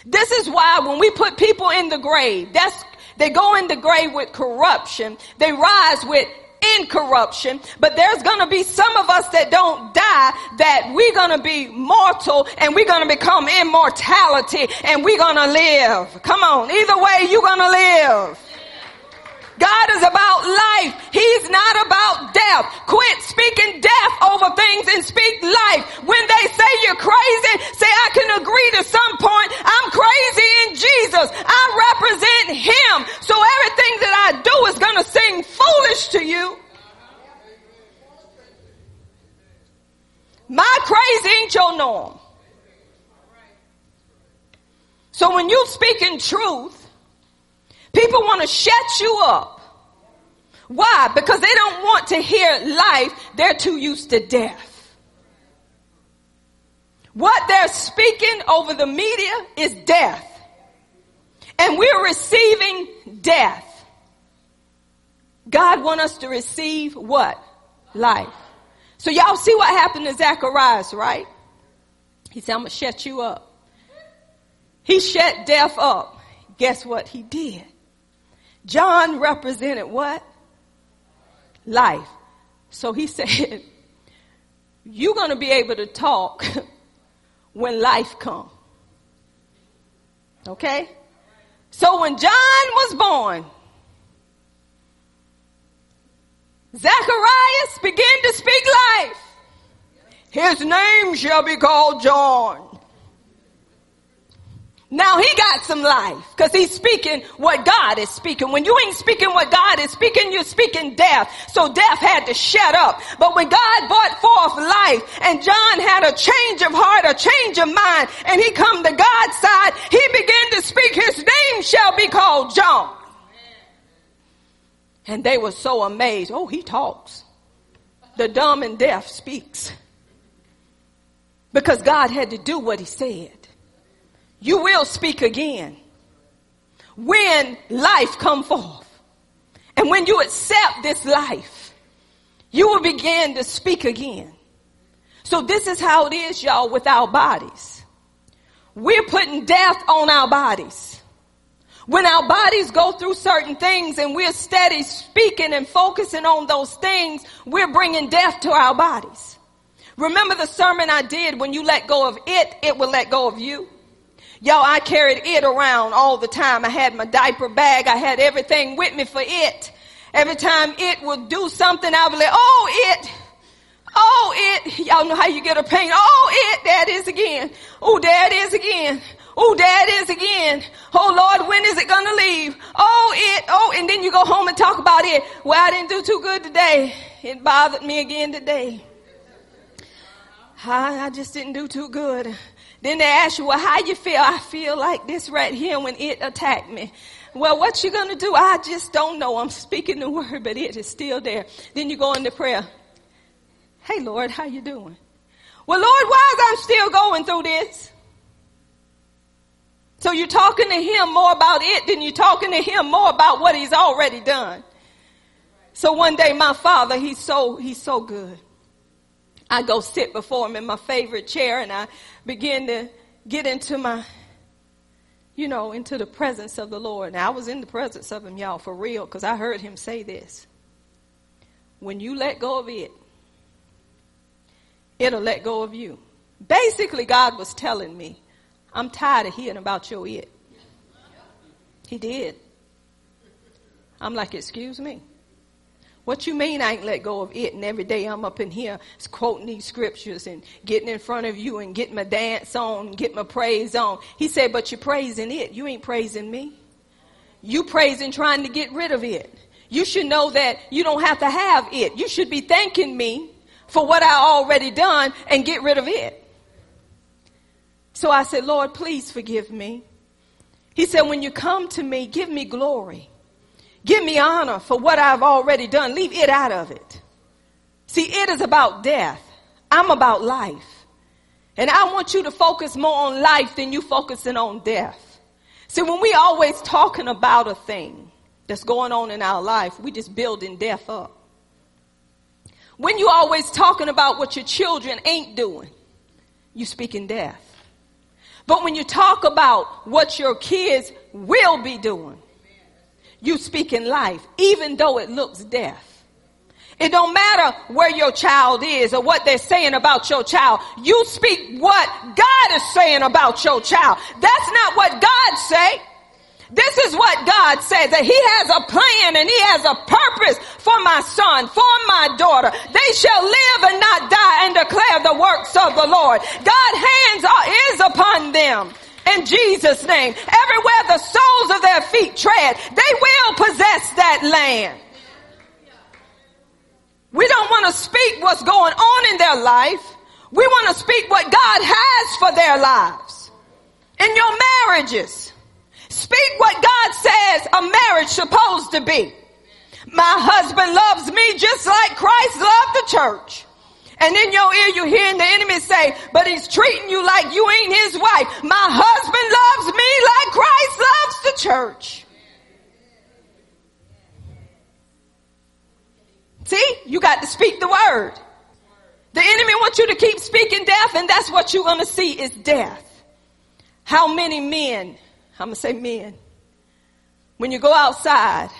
This is why when we put people in the grave, that's, they go in the grave with corruption. They rise with incorruption, but there's gonna be some of us that don't die that we're gonna be mortal and we're gonna become immortality and we're gonna live. Come on. Either way, you're gonna live. God is about life. He's not about death. Quit speaking death over things and speak life. When they say you're crazy, say I can agree to some point. I'm crazy in Jesus. I represent Him. So everything that I do is going to seem foolish to you. My crazy ain't your norm. So when you speak in truth, People want to shut you up. Why? Because they don't want to hear life. They're too used to death. What they're speaking over the media is death. And we're receiving death. God want us to receive what? Life. So y'all see what happened to Zacharias, right? He said, I'm going to shut you up. He shut death up. Guess what he did? John represented what? Life. So he said, you're going to be able to talk when life comes. Okay? So when John was born, Zacharias began to speak life. His name shall be called John. Now he got some life because he's speaking what God is speaking. When you ain't speaking what God is speaking, you're speaking death. So death had to shut up. But when God brought forth life and John had a change of heart, a change of mind, and he come to God's side, he began to speak, his name shall be called John. And they were so amazed. Oh, he talks. The dumb and deaf speaks. Because God had to do what he said you will speak again when life come forth. And when you accept this life, you will begin to speak again. So this is how it is, y'all, with our bodies. We're putting death on our bodies. When our bodies go through certain things and we're steady speaking and focusing on those things, we're bringing death to our bodies. Remember the sermon I did when you let go of it, it will let go of you. Y'all, I carried it around all the time. I had my diaper bag. I had everything with me for it. Every time it would do something, I would like, oh, it. Oh, it. Y'all know how you get a pain. Oh, it. It is again. Oh, it is again. Oh, it is again. Oh Lord, when is it gonna leave? Oh, it. Oh, and then you go home and talk about it. Well, I didn't do too good today. It bothered me again today. I, I just didn't do too good. Then they ask you, well, how you feel? I feel like this right here when it attacked me. Well, what you gonna do? I just don't know. I'm speaking the word, but it is still there. Then you go into prayer. Hey Lord, how you doing? Well, Lord, why is I'm still going through this? So you're talking to him more about it than you're talking to him more about what he's already done. So one day my father, he's so, he's so good. I go sit before him in my favorite chair and I begin to get into my, you know, into the presence of the Lord. Now I was in the presence of him, y'all, for real, because I heard him say this. When you let go of it, it'll let go of you. Basically, God was telling me, I'm tired of hearing about your it. He did. I'm like, excuse me. What you mean I ain't let go of it? And every day I'm up in here quoting these scriptures and getting in front of you and getting my dance on, getting my praise on. He said, but you're praising it. You ain't praising me. You praising trying to get rid of it. You should know that you don't have to have it. You should be thanking me for what I already done and get rid of it. So I said, Lord, please forgive me. He said, when you come to me, give me glory. Give me honor for what I've already done. Leave it out of it. See, it is about death. I'm about life. And I want you to focus more on life than you focusing on death. See, when we always talking about a thing that's going on in our life, we just building death up. When you always talking about what your children ain't doing, you speaking death. But when you talk about what your kids will be doing, you speak in life, even though it looks death. It don't matter where your child is or what they're saying about your child. You speak what God is saying about your child. That's not what God say. This is what God says that he has a plan and he has a purpose for my son, for my daughter. They shall live and not die and declare the works of the Lord. God hands are, is upon them in Jesus' name. Everywhere the soles of their feet tread, they will possess that land. We don't want to speak what's going on in their life. We want to speak what God has for their lives. In your marriages, speak what God says a marriage supposed to be. My husband loves me just like Christ loved the church. And in your ear, you're hearing the enemy say, but he's treating you like you ain't his wife. My husband loves me like Christ loves the church. See, you got to speak the word. The enemy wants you to keep speaking death, and that's what you're going to see is death. How many men, I'm going to say men, when you go outside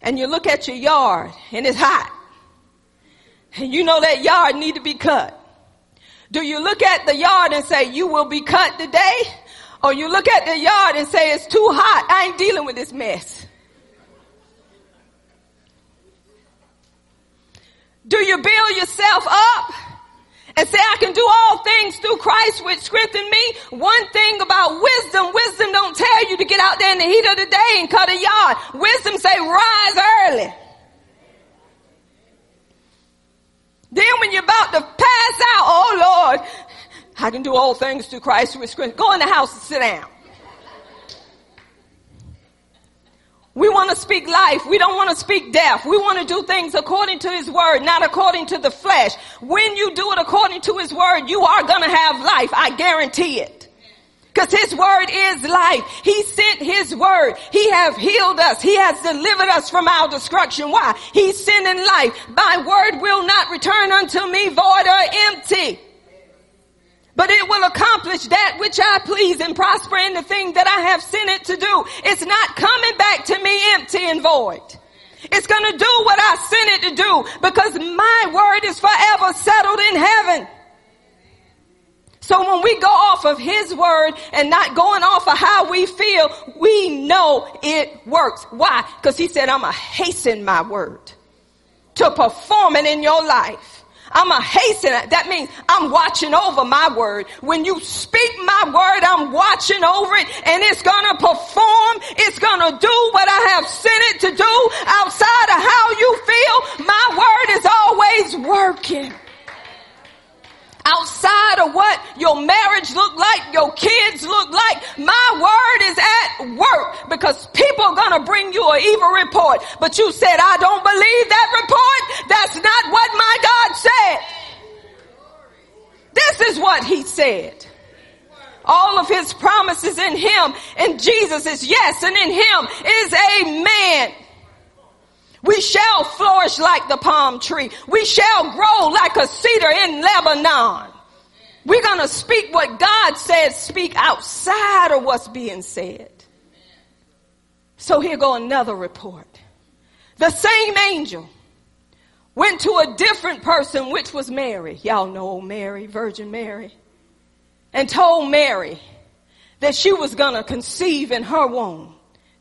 and you look at your yard and it's hot, and you know that yard need to be cut. Do you look at the yard and say, you will be cut today? Or you look at the yard and say, it's too hot. I ain't dealing with this mess. Do you build yourself up and say, I can do all things through Christ which strengthen me? One thing about wisdom, wisdom don't tell you to get out there in the heat of the day and cut a yard. Wisdom say, rise early. Then when you're about to pass out, oh Lord, I can do all things through Christ who strengthens. Go in the house and sit down. We want to speak life. We don't want to speak death. We want to do things according to His Word, not according to the flesh. When you do it according to His Word, you are going to have life. I guarantee it. Because his word is life. He sent his word. He have healed us. He has delivered us from our destruction. Why? He's sending life. My word will not return unto me void or empty. But it will accomplish that which I please and prosper in the thing that I have sent it to do. It's not coming back to me empty and void. It's going to do what I sent it to do because my word is forever settled in heaven. So when we go off of his word and not going off of how we feel, we know it works. Why? Because he said, I'm going to hasten my word to perform it in your life. I'm a hasten. That means I'm watching over my word. When you speak my word, I'm watching over it and it's gonna perform. It's gonna do what I have sent it to do outside of how you feel. My word is always working outside of what your marriage look like, your kids look like. My word is at work because people are going to bring you an evil report. But you said, I don't believe that report. That's not what my God said. This is what he said. All of his promises in him and Jesus is yes and in him is amen. We shall flourish like the palm tree. We shall grow like a cedar in Lebanon. We're going to speak what God says, speak outside of what's being said. So here go another report. The same angel went to a different person, which was Mary. Y'all know Mary, Virgin Mary. And told Mary that she was going to conceive in her womb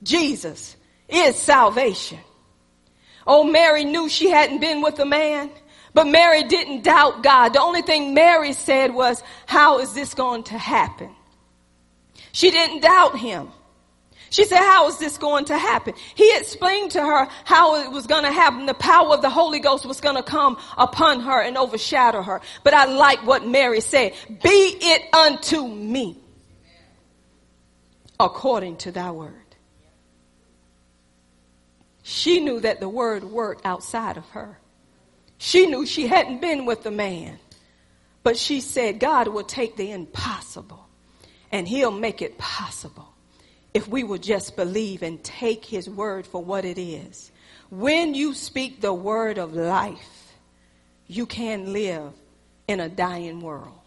Jesus is salvation. Oh, Mary knew she hadn't been with a man, but Mary didn't doubt God. The only thing Mary said was, how is this going to happen? She didn't doubt him. She said, how is this going to happen? He explained to her how it was going to happen. The power of the Holy Ghost was going to come upon her and overshadow her. But I like what Mary said. Be it unto me according to thy word. She knew that the word worked outside of her. She knew she hadn't been with the man. But she said, God will take the impossible and he'll make it possible if we will just believe and take his word for what it is. When you speak the word of life, you can live in a dying world.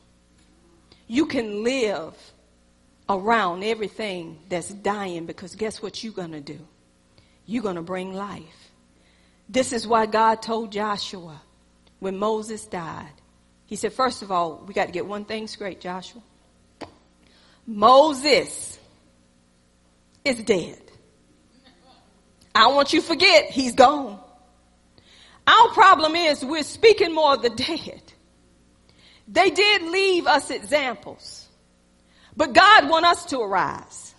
You can live around everything that's dying because guess what you're going to do? You're going to bring life. This is why God told Joshua when Moses died. He said, first of all, we got to get one thing straight, Joshua. Moses is dead. I want you to forget, he's gone. Our problem is we're speaking more of the dead. They did leave us examples. But God want us to arise.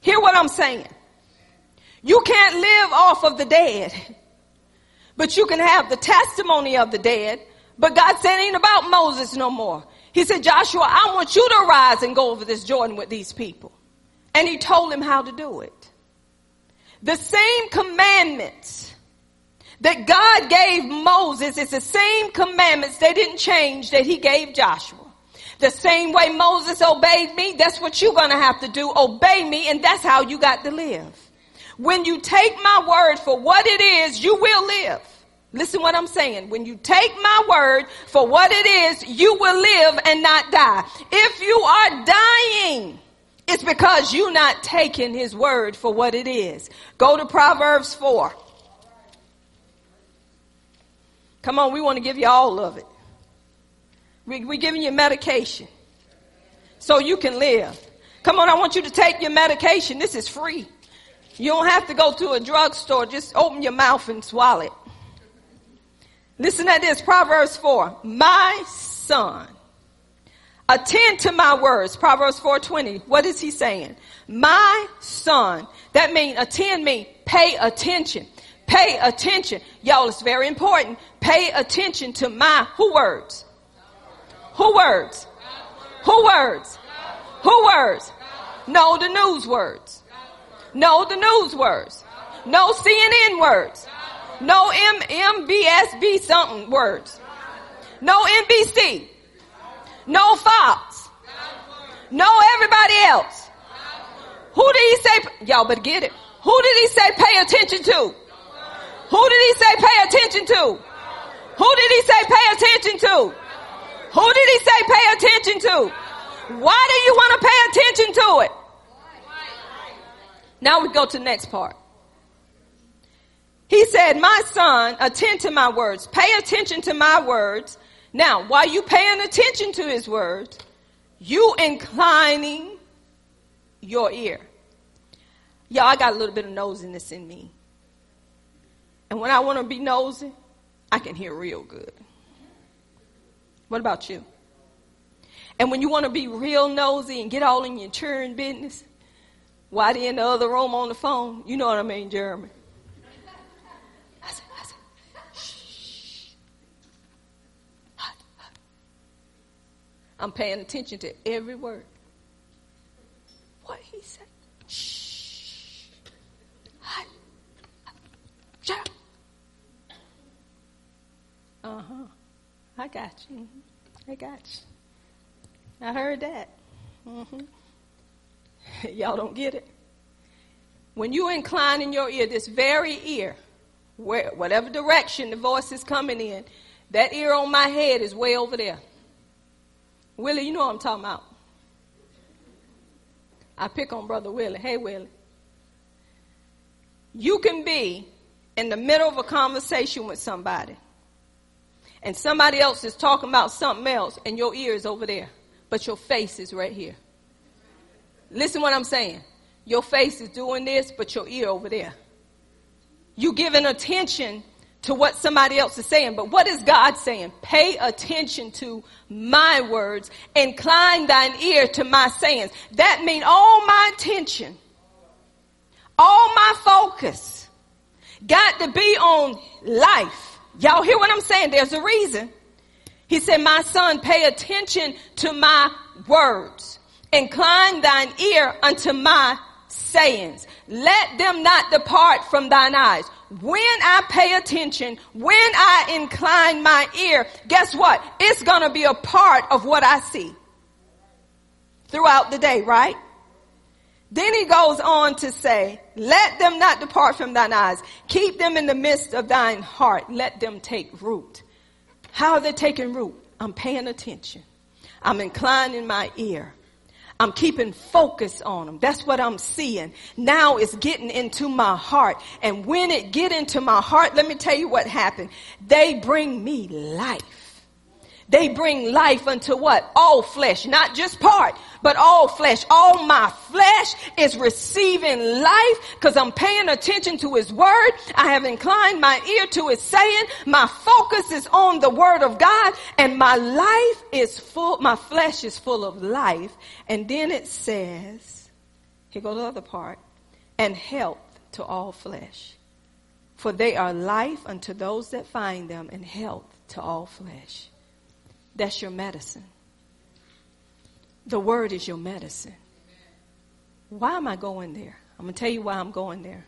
Hear what I'm saying. You can't live off of the dead, but you can have the testimony of the dead. But God said ain't about Moses no more. He said, Joshua, I want you to rise and go over this Jordan with these people. And he told him how to do it. The same commandments that God gave Moses is the same commandments they didn't change that he gave Joshua. The same way Moses obeyed me, that's what you're going to have to do. Obey me, and that's how you got to live. When you take my word for what it is, you will live. Listen what I'm saying. When you take my word for what it is, you will live and not die. If you are dying, it's because you're not taking his word for what it is. Go to Proverbs 4. Come on, we want to give you all of it. We, we're giving you medication so you can live. Come on, I want you to take your medication. This is free. You don't have to go to a drugstore. Just open your mouth and swallow it. Listen at this, Proverbs 4. My son, attend to my words. Proverbs 4.20. What is he saying? My son. That means attend me. Pay attention. Pay attention. Y'all, it's very important. Pay attention to my who words? Who words? Who words? Who words? No, the news words. No, the news words. No CNN words. No M MBSB something words. No NBC. No Fox. No everybody else. Who did he say? Y'all better get it. Who did he say pay attention to? Who did he say pay attention to? Who did he say pay attention to? Who did he say pay attention to? Why do you want to pay attention to it? Now we go to the next part. He said, my son, attend to my words. Pay attention to my words. Now, while you paying attention to his words, you inclining your ear. Y'all, I got a little bit of nosiness in me. And when I want to be nosy, I can hear real good. What about you? And when you want to be real nosy and get all in your churn business, why they in the other room on the phone? You know what I mean, Jeremy. I said, I said, shh. I'm paying attention to every word. What he said. Shh. Shut up. Uh huh. I got you. I got you. I heard that. Mm-hmm. Y'all don't get it. When you incline in your ear, this very ear, where, whatever direction the voice is coming in, that ear on my head is way over there. Willie, you know what I'm talking about. I pick on Brother Willie. Hey, Willie. You can be in the middle of a conversation with somebody and somebody else is talking about something else and your ear is over there, but your face is right here. Listen what I'm saying. your face is doing this, but your ear over there. You giving attention to what somebody else is saying. But what is God saying? Pay attention to my words. Incline thine ear to my sayings. That means all my attention, all my focus got to be on life. Y'all hear what I'm saying? There's a reason. He said, my son, pay attention to my words. Incline thine ear unto my sayings. Let them not depart from thine eyes. When I pay attention, when I incline my ear, guess what? It's gonna be a part of what I see throughout the day, right? Then he goes on to say, let them not depart from thine eyes. Keep them in the midst of thine heart. Let them take root. How are they taking root? I'm paying attention. I'm inclining my ear. I'm keeping focus on them. That's what I'm seeing. Now it's getting into my heart. And when it get into my heart, let me tell you what happened. They bring me life. They bring life unto what? All flesh, not just part, but all flesh. All my flesh is receiving life because I'm paying attention to his word. I have inclined my ear to his saying. My focus is on the word of God and my life is full, my flesh is full of life. And then it says, here goes the other part, and health to all flesh. For they are life unto those that find them and health to all flesh. That's your medicine. The word is your medicine. Why am I going there? I'm going to tell you why I'm going there.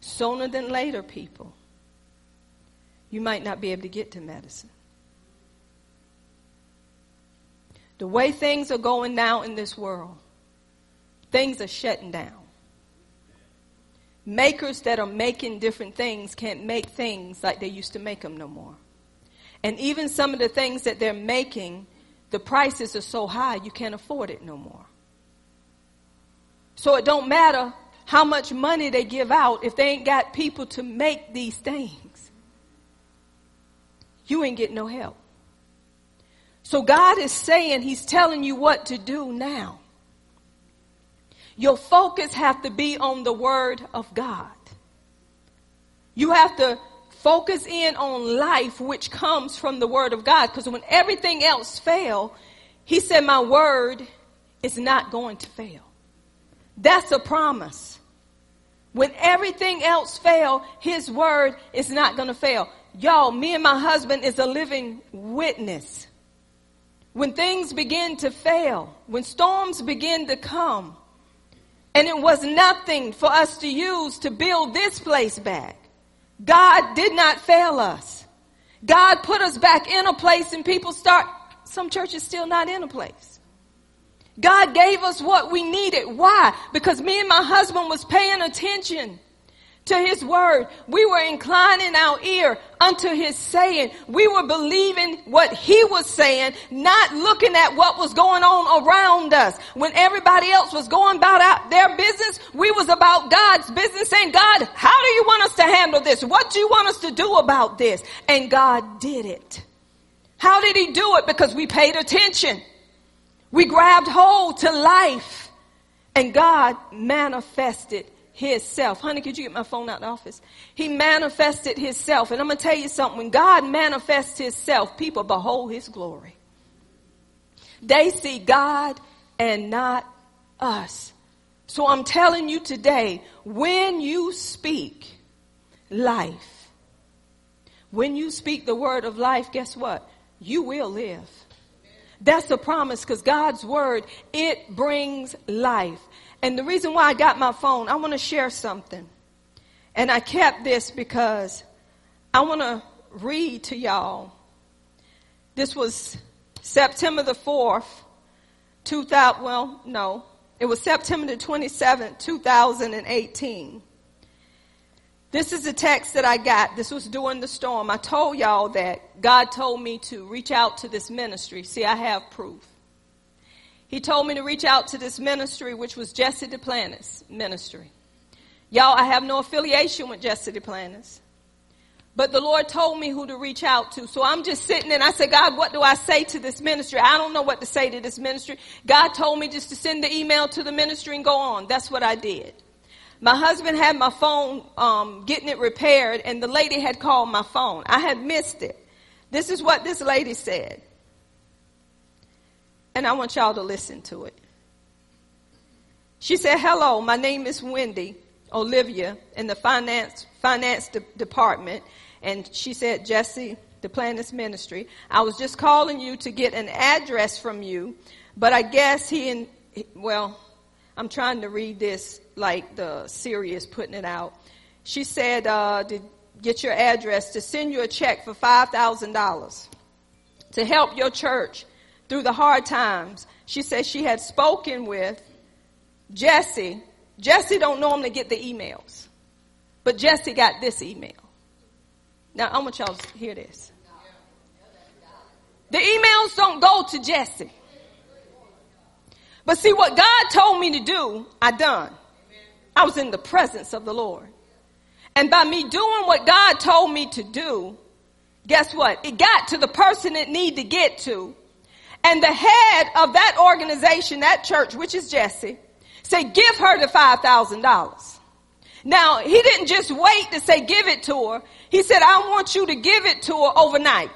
Sooner than later, people, you might not be able to get to medicine. The way things are going now in this world, things are shutting down. Makers that are making different things can't make things like they used to make them no more. And even some of the things that they're making the prices are so high you can't afford it no more. So it don't matter how much money they give out if they ain't got people to make these things. You ain't getting no help. So God is saying he's telling you what to do now. Your focus have to be on the word of God. You have to Focus in on life, which comes from the word of God. Because when everything else fail, he said, my word is not going to fail. That's a promise. When everything else fail, his word is not going to fail. Y'all, me and my husband is a living witness. When things begin to fail, when storms begin to come, and it was nothing for us to use to build this place back. God did not fail us. God put us back in a place and people start, some churches still not in a place. God gave us what we needed. Why? Because me and my husband was paying attention to his word. We were inclining our ear unto his saying. We were believing what he was saying, not looking at what was going on around us. When everybody else was going about out their business, we was about God's business saying, God, how do you want us to handle this? What do you want us to do about this? And God did it. How did he do it? Because we paid attention. We grabbed hold to life and God manifested his self. Honey, could you get my phone out of the office? He manifested his self. And I'm going to tell you something. When God manifests his self, people behold his glory. They see God and not us. So I'm telling you today, when you speak life, when you speak the word of life, guess what? You will live. That's a promise because God's word, it brings life. And the reason why I got my phone, I want to share something. And I kept this because I want to read to y'all. This was September the 4th, 2000, well, no, it was September the 27th, 2018. This is the text that I got. This was during the storm. I told y'all that God told me to reach out to this ministry. See, I have proof. He told me to reach out to this ministry, which was Jesse Duplantis ministry. Y'all, I have no affiliation with Jesse Duplantis. But the Lord told me who to reach out to. So I'm just sitting and I said, God, what do I say to this ministry? I don't know what to say to this ministry. God told me just to send the email to the ministry and go on. That's what I did. My husband had my phone, um, getting it repaired and the lady had called my phone. I had missed it. This is what this lady said. And I want y'all to listen to it. She said, hello, my name is Wendy Olivia in the finance, finance de- department. And she said, Jesse, Duplantis Ministry, I was just calling you to get an address from you, but I guess he and, well, I'm trying to read this like the Siri putting it out. She said, uh, to get your address to send you a check for $5,000 to help your church through the hard times. She said she had spoken with Jesse. Jesse don't normally get the emails, but Jesse got this email. Now I want y'all to hear this. The emails don't go to Jesse. But see what God told me to do, I done. I was in the presence of the Lord. And by me doing what God told me to do, guess what? It got to the person it need to get to. And the head of that organization, that church, which is Jesse, said, give her the $5,000. Now, he didn't just wait to say give it to her. He said, I want you to give it to her overnight.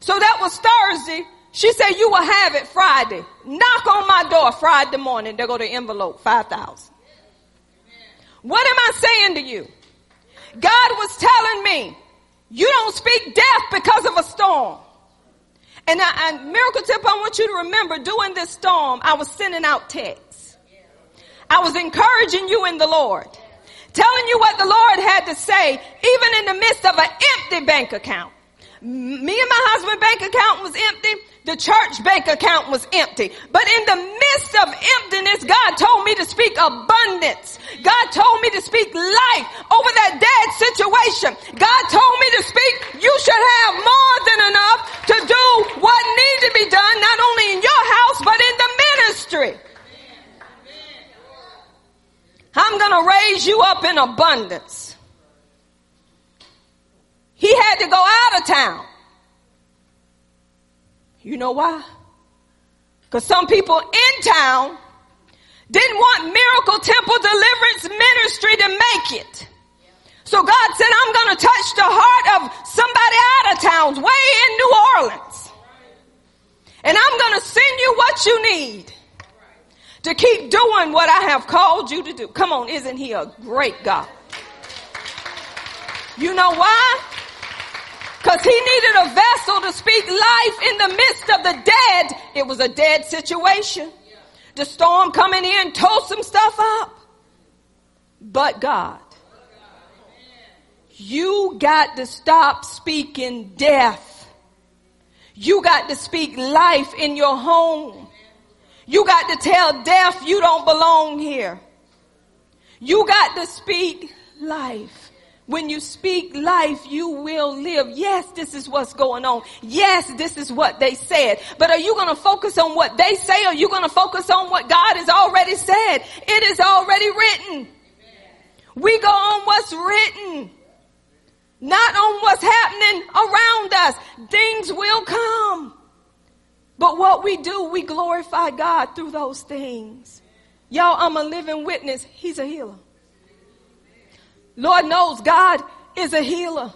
So that was Thursday. She said, you will have it Friday. Knock on my door Friday morning. There go the envelope, 5,000. What am I saying to you? God was telling me, you don't speak death because of a storm. And, I, and miracle Temple, I want you to remember during this storm, I was sending out texts. I was encouraging you in the Lord, telling you what the Lord had to say, even in the midst of an empty bank account. Me and my husband bank account was empty. The church bank account was empty. But in the midst of emptiness, God told me to speak abundance. God told me to speak life over that dead situation. God told me to speak, you should have more than enough to do what needs to be done, not only in your house, but in the ministry. I'm going to raise you up in abundance. He had to go out of town. You know why? Because some people in town didn't want Miracle Temple Deliverance Ministry to make it. So God said, I'm going to touch the heart of somebody out of town, way in New Orleans. And I'm going to send you what you need to keep doing what I have called you to do. Come on, isn't he a great God? You know why? Because he needed a vessel to speak life in the midst of the dead. It was a dead situation. The storm coming in tore some stuff up. But God, you got to stop speaking death. You got to speak life in your home. You got to tell death you don't belong here. You got to speak life. When you speak life, you will live. Yes, this is what's going on. Yes, this is what they said. But are you going to focus on what they say or are you going to focus on what God has already said? It is already written. We go on what's written. Not on what's happening around us. Things will come. But what we do, we glorify God through those things. Y'all, I'm a living witness. He's a healer. Lord knows God is a healer.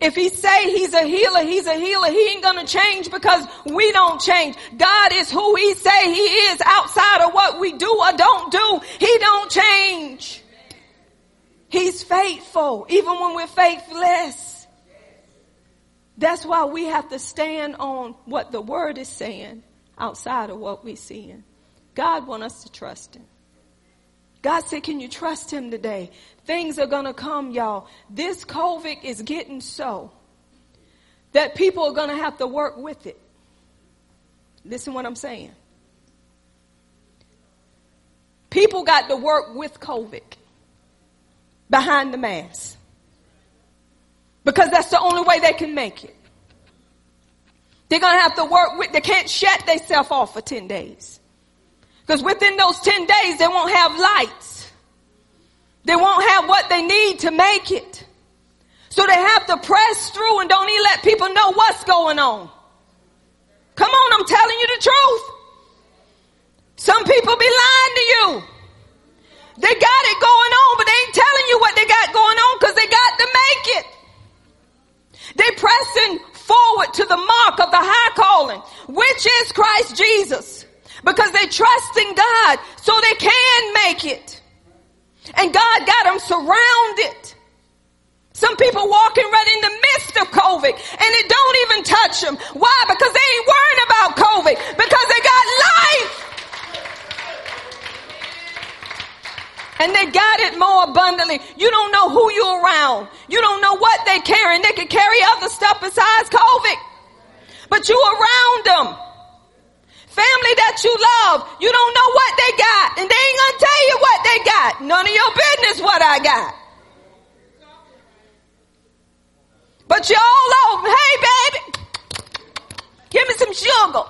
If he say he's a healer, he's a healer. He ain't gonna change because we don't change. God is who he say he is outside of what we do or don't do. He don't change. He's faithful even when we're faithless. That's why we have to stand on what the word is saying outside of what we're seeing. God want us to trust him. God said, can you trust him today? Things are going to come, y'all. This COVID is getting so that people are going to have to work with it. Listen what I'm saying. People got to work with COVID behind the mask because that's the only way they can make it. They're going to have to work with, they can't shut themselves off for 10 days. Because within those 10 days, they won't have lights. They won't have what they need to make it. So they have to press through and don't even let people know what's going on. Come on, I'm telling you the truth. Some people be lying to you. They got it going on, but they ain't telling you what they got going on because they got to make it. They pressing forward to the mark of the high calling, which is Christ Jesus. Because they trust in God so they can make it. And God got them surrounded. Some people walking right in the midst of COVID and it don't even touch them. Why? Because they ain't worrying about COVID. Because they got life. And they got it more abundantly. You don't know who you're around. You don't know what they carry. They could carry other stuff besides COVID. But you around them. Family that you love, you don't know what they got. And they ain't gonna tell you what they got. None of your business what I got. But you all over. Hey baby, give me some sugar.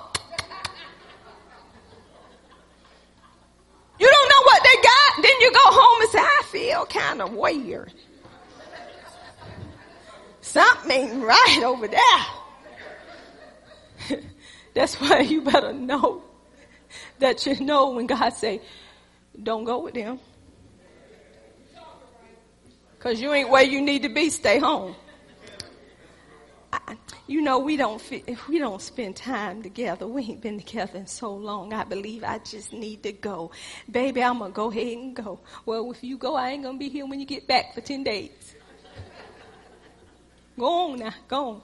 You don't know what they got. Then you go home and say, I feel kind of weird. Something ain't right over there. That's why you better know that you know when God say, don't go with them. Cause you ain't where you need to be, stay home you know, we don't if we don't spend time together. We ain't been together in so long. I believe I just need to go, baby. I'm gonna go ahead and go. Well, if you go, I ain't gonna be here when you get back for ten days. go on now, go on.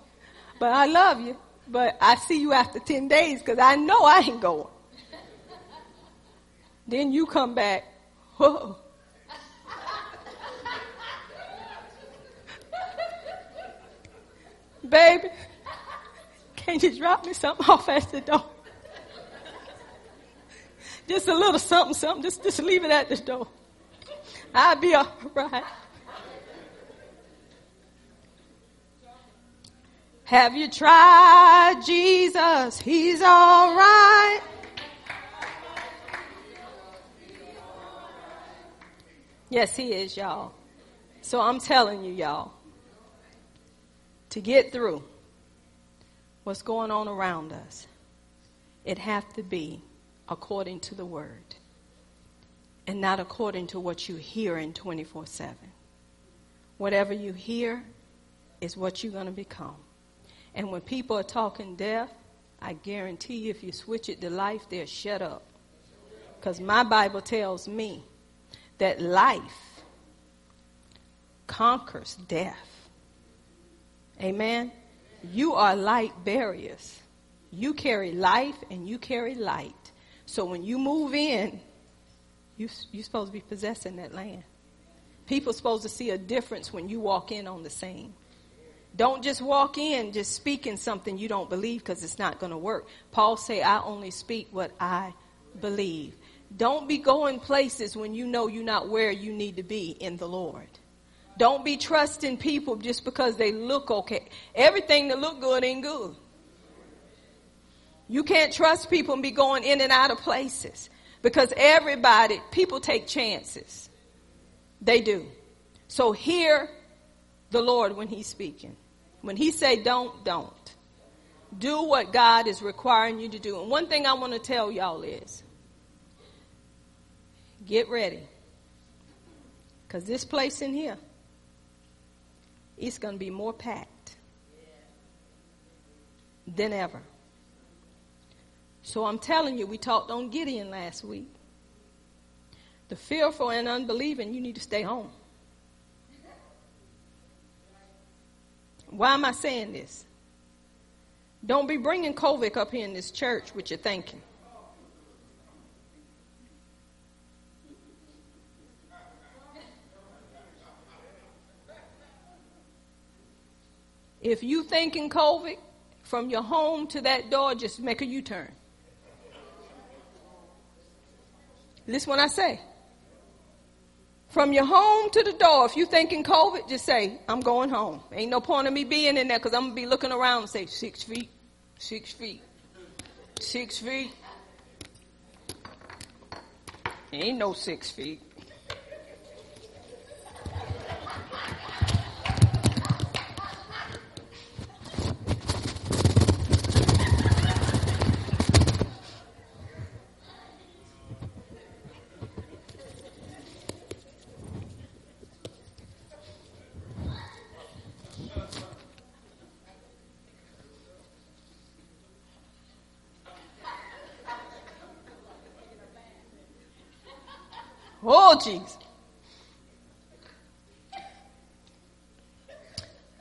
But I love you. But I see you after ten days because I know I ain't going. then you come back. Whoa. Baby, can't you drop me something off at the door? just a little something, something. Just, just leave it at the door. I'll be all right. Have you tried Jesus? He's all right. Yes, he is, y'all. So I'm telling you, y'all, to get through what's going on around us, it has to be according to the word and not according to what you hear in 24 7. Whatever you hear is what you're going to become. And when people are talking death, I guarantee you if you switch it to life, they'll shut up. Because my Bible tells me that life conquers death. Amen. You are light barriers. You carry life and you carry light. So when you move in, you, you're supposed to be possessing that land. People supposed to see a difference when you walk in on the scene. Don't just walk in just speaking something you don't believe because it's not going to work. Paul say, I only speak what I believe. Don't be going places when you know you're not where you need to be in the Lord. Don't be trusting people just because they look okay. Everything that look good ain't good. You can't trust people and be going in and out of places because everybody, people take chances. They do. So hear the Lord when he's speaking. When he say don't, don't. Do what God is requiring you to do. And one thing I want to tell y'all is get ready. Because this place in here it's going to be more packed than ever. So I'm telling you, we talked on Gideon last week. The fearful and unbelieving, you need to stay home. Why am I saying this? Don't be bringing COVID up here in this church with your thinking. If you thinking COVID, from your home to that door, just make a U-turn. Listen what I say. From your home to the door, if you're thinking COVID, just say, I'm going home. Ain't no point of me being in there because I'm going to be looking around and say, six feet, six feet, six feet. Ain't no six feet. Jesus.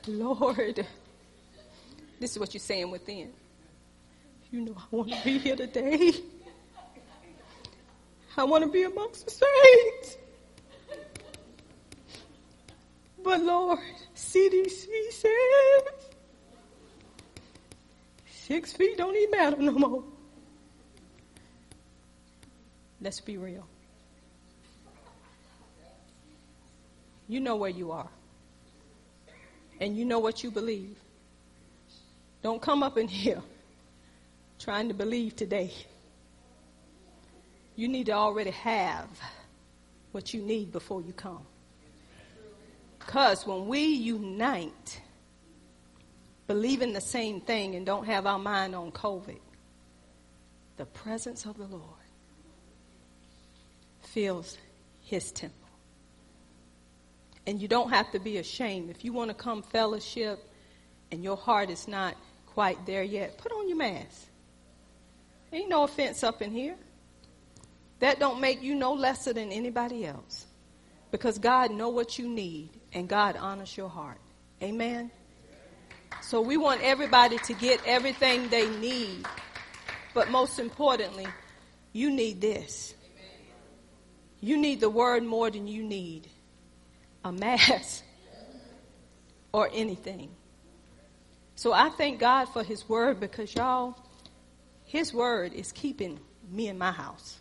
Lord, this is what you're saying within. You know, I want to be here today. I want to be amongst the saints. But Lord, CDC says six feet don't even matter no more. Let's be real. You know where you are. And you know what you believe. Don't come up in here trying to believe today. You need to already have what you need before you come. Because when we unite, believing the same thing and don't have our mind on COVID, the presence of the Lord fills his temple. And you don't have to be ashamed. If you want to come fellowship and your heart is not quite there yet, put on your mask. Ain't no offense up in here. That don't make you no lesser than anybody else. Because God know what you need and God honors your heart. Amen. So we want everybody to get everything they need. But most importantly, you need this. You need the word more than you need a mask or anything. So I thank God for his word because y'all, his word is keeping me in my house.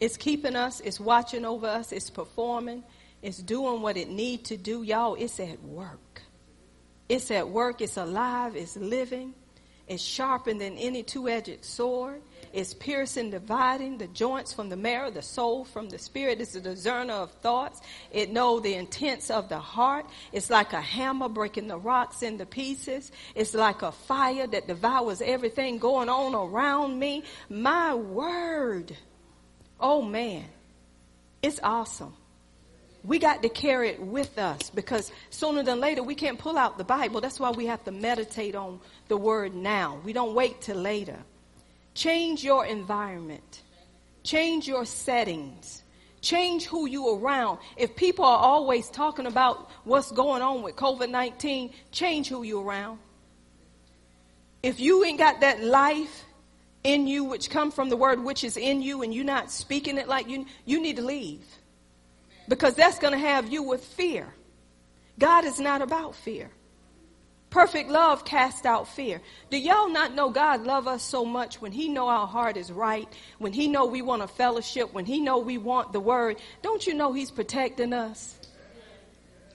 It's keeping us, it's watching over us, it's performing, it's doing what it need to do. Y'all, it's at work. It's at work, it's alive, it's living, it's sharper than any two-edged sword. It's piercing, dividing the joints from the marrow, the soul from the spirit. It's a discerner of thoughts. It know the intents of the heart. It's like a hammer breaking the rocks into pieces. It's like a fire that devours everything going on around me. My word. Oh man. It's awesome. We got to carry it with us because sooner than later we can't pull out the Bible. That's why we have to meditate on the word now. We don't wait till later. Change your environment. Change your settings. Change who you around. If people are always talking about what's going on with COVID-19, change who you around. If you ain't got that life in you which come from the word which is in you and you're not speaking it like you, you need to leave. Because that's going to have you with fear. God is not about fear. Perfect love casts out fear. Do y'all not know God love us so much when he know our heart is right, when he know we want a fellowship, when he know we want the word? Don't you know he's protecting us?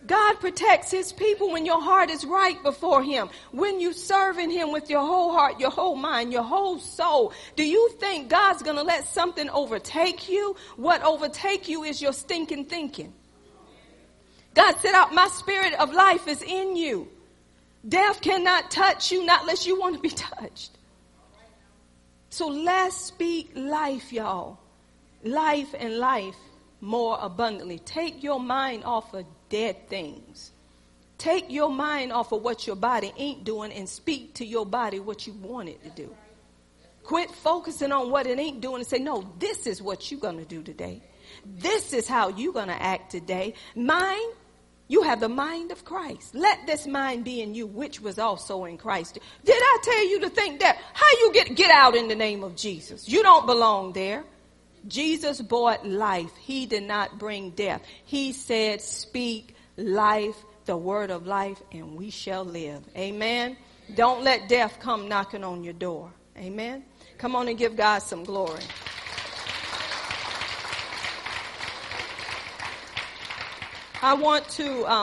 God protects his people when your heart is right before him. When you serving him with your whole heart, your whole mind, your whole soul. Do you think God's going to let something overtake you? What overtake you is your stinking thinking. God said out, my spirit of life is in you. Death cannot touch you not unless you want to be touched. So let's speak life, y'all. Life and life more abundantly. Take your mind off of dead things. Take your mind off of what your body ain't doing and speak to your body what you want it to do. Quit focusing on what it ain't doing and say, no, this is what you're going to do today. This is how you're going to act today. Mind you have the mind of Christ. Let this mind be in you, which was also in Christ. Did I tell you to think that? How you get, get out in the name of Jesus? You don't belong there. Jesus bought life. He did not bring death. He said, speak life, the word of life, and we shall live. Amen. Don't let death come knocking on your door. Amen. Come on and give God some glory. I want to. Um,